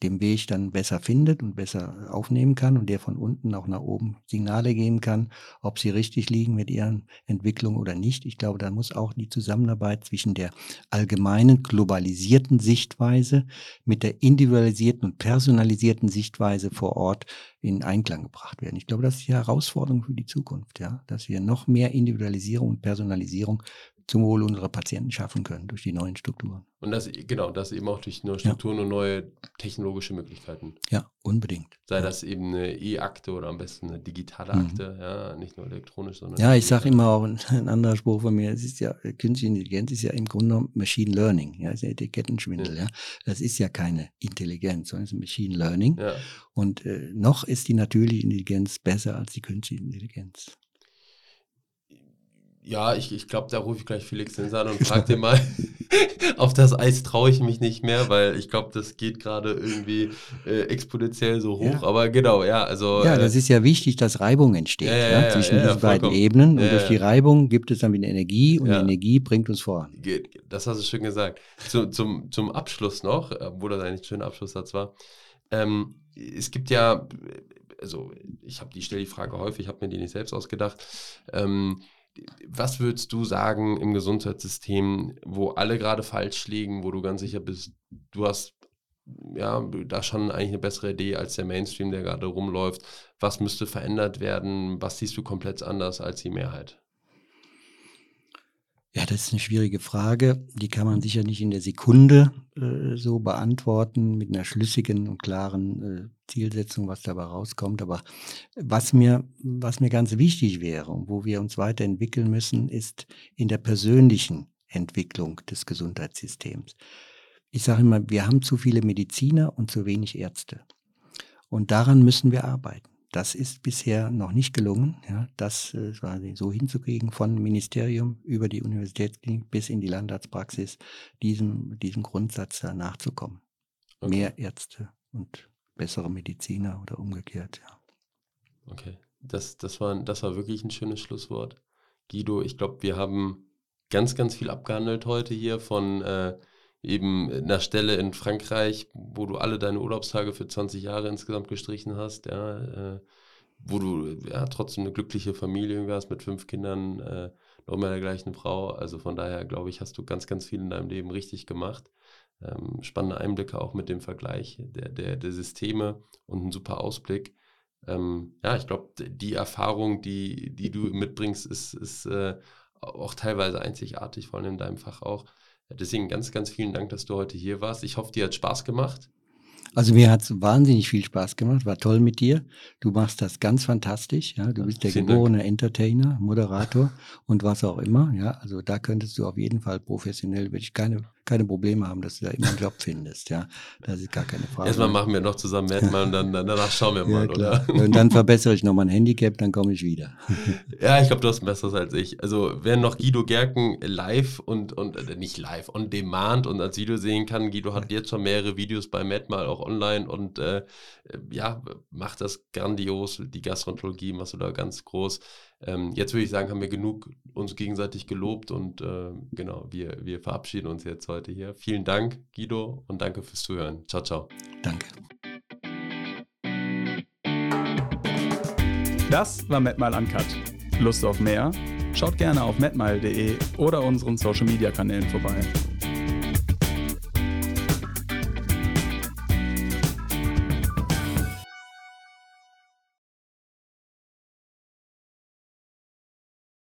dem Weg dann besser findet und besser aufnehmen kann und der von unten auch nach oben Signale geben kann, ob sie richtig liegen mit ihren Entwicklungen oder nicht. Ich glaube, da muss auch die Zusammenarbeit zwischen der allgemeinen globalisierten Sichtweise mit der individualisierten und personalisierten Sichtweise vor Ort in Einklang gebracht werden. Ich glaube, das ist die Herausforderung für die Zukunft, ja, dass wir noch mehr Individualisierung und Personalisierung zum Wohl unserer Patienten schaffen können durch die neuen Strukturen. Und das, genau, das eben auch durch neue Strukturen ja. und neue technologische Möglichkeiten. Ja, unbedingt. Sei ja. das eben eine E-Akte oder am besten eine digitale mhm. Akte, ja, nicht nur elektronisch, sondern. Ja, ich sage immer auch ein, ein, anderer Spruch von mir, es ist ja, künstliche Intelligenz ist ja im Grunde Machine Learning, ja, ist ja Etikettenschwindel, ja. ja. Das ist ja keine Intelligenz, sondern es ist Machine Learning. Und äh, noch ist die natürliche Intelligenz besser als die künstliche Intelligenz. Ja, ich, ich glaube, da rufe ich gleich Felix Hinz an und frage den mal, auf das Eis traue ich mich nicht mehr, weil ich glaube, das geht gerade irgendwie äh, exponentiell so hoch. Ja. Aber genau, ja, also. Ja, das äh, ist ja wichtig, dass Reibung entsteht ja, ja, zwischen diesen beiden Ebenen. Und durch die Reibung gibt es dann wieder Energie und die Energie bringt uns voran. Das hast du schön gesagt. Zu, zum, zum Abschluss noch, obwohl das eigentlich ein schöner Abschlusssatz war. Ähm, es gibt ja, also ich habe die, stelle die Frage häufig, ich habe mir die nicht selbst ausgedacht. Ähm, was würdest du sagen im Gesundheitssystem, wo alle gerade falsch liegen, wo du ganz sicher bist, du hast ja da schon eigentlich eine bessere Idee als der Mainstream, der gerade rumläuft. Was müsste verändert werden? Was siehst du komplett anders als die Mehrheit? Ja, das ist eine schwierige Frage. Die kann man sicher nicht in der Sekunde äh, so beantworten mit einer schlüssigen und klaren äh, Zielsetzung, was dabei rauskommt. Aber was mir, was mir ganz wichtig wäre und wo wir uns weiterentwickeln müssen, ist in der persönlichen Entwicklung des Gesundheitssystems. Ich sage immer, wir haben zu viele Mediziner und zu wenig Ärzte. Und daran müssen wir arbeiten. Das ist bisher noch nicht gelungen, ja, das äh, so hinzukriegen von Ministerium über die Universitätsklinik bis in die Landarztpraxis, diesem, diesem Grundsatz da nachzukommen. Okay. Mehr Ärzte und bessere Mediziner oder umgekehrt, ja. Okay, das, das, war, das war wirklich ein schönes Schlusswort. Guido, ich glaube, wir haben ganz, ganz viel abgehandelt heute hier von äh, eben einer Stelle in Frankreich, wo du alle deine Urlaubstage für 20 Jahre insgesamt gestrichen hast, ja, äh, wo du ja trotzdem eine glückliche Familie hast mit fünf Kindern, äh, noch mehr der gleichen Frau. Also von daher glaube ich, hast du ganz, ganz viel in deinem Leben richtig gemacht. Ähm, spannende Einblicke auch mit dem Vergleich der, der, der Systeme und ein super Ausblick. Ähm, ja, ich glaube, die Erfahrung, die, die du mitbringst, ist, ist äh, auch teilweise einzigartig, vor allem in deinem Fach auch. Deswegen ganz, ganz vielen Dank, dass du heute hier warst. Ich hoffe, dir hat Spaß gemacht. Also mir hat es wahnsinnig viel Spaß gemacht, war toll mit dir. Du machst das ganz fantastisch, ja. Du bist der Vielen geborene Dank. Entertainer, Moderator und was auch immer, ja. Also da könntest du auf jeden Fall professionell, würde ich keine keine Probleme haben, dass du da immer einen Job findest. Ja, das ist gar keine Frage. Erstmal machen wir noch zusammen Madmal und dann, danach schauen wir mal, ja, oder? Und dann verbessere ich noch mein Handicap, dann komme ich wieder. Ja, ich glaube, du hast ein besseres als ich. Also, wer noch Guido Gerken live und, und äh, nicht live, on demand und als Video sehen kann, Guido hat jetzt schon mehrere Videos bei Madmal auch online und äh, ja, macht das grandios. Die Gastroenterologie machst du da ganz groß. Ähm, jetzt würde ich sagen, haben wir genug uns gegenseitig gelobt und äh, genau, wir, wir verabschieden uns jetzt heute hier. Vielen Dank, Guido, und danke fürs Zuhören. Ciao, ciao. Danke. Das war MedMile Uncut. Lust auf mehr? Schaut gerne auf medmile.de oder unseren Social Media Kanälen vorbei.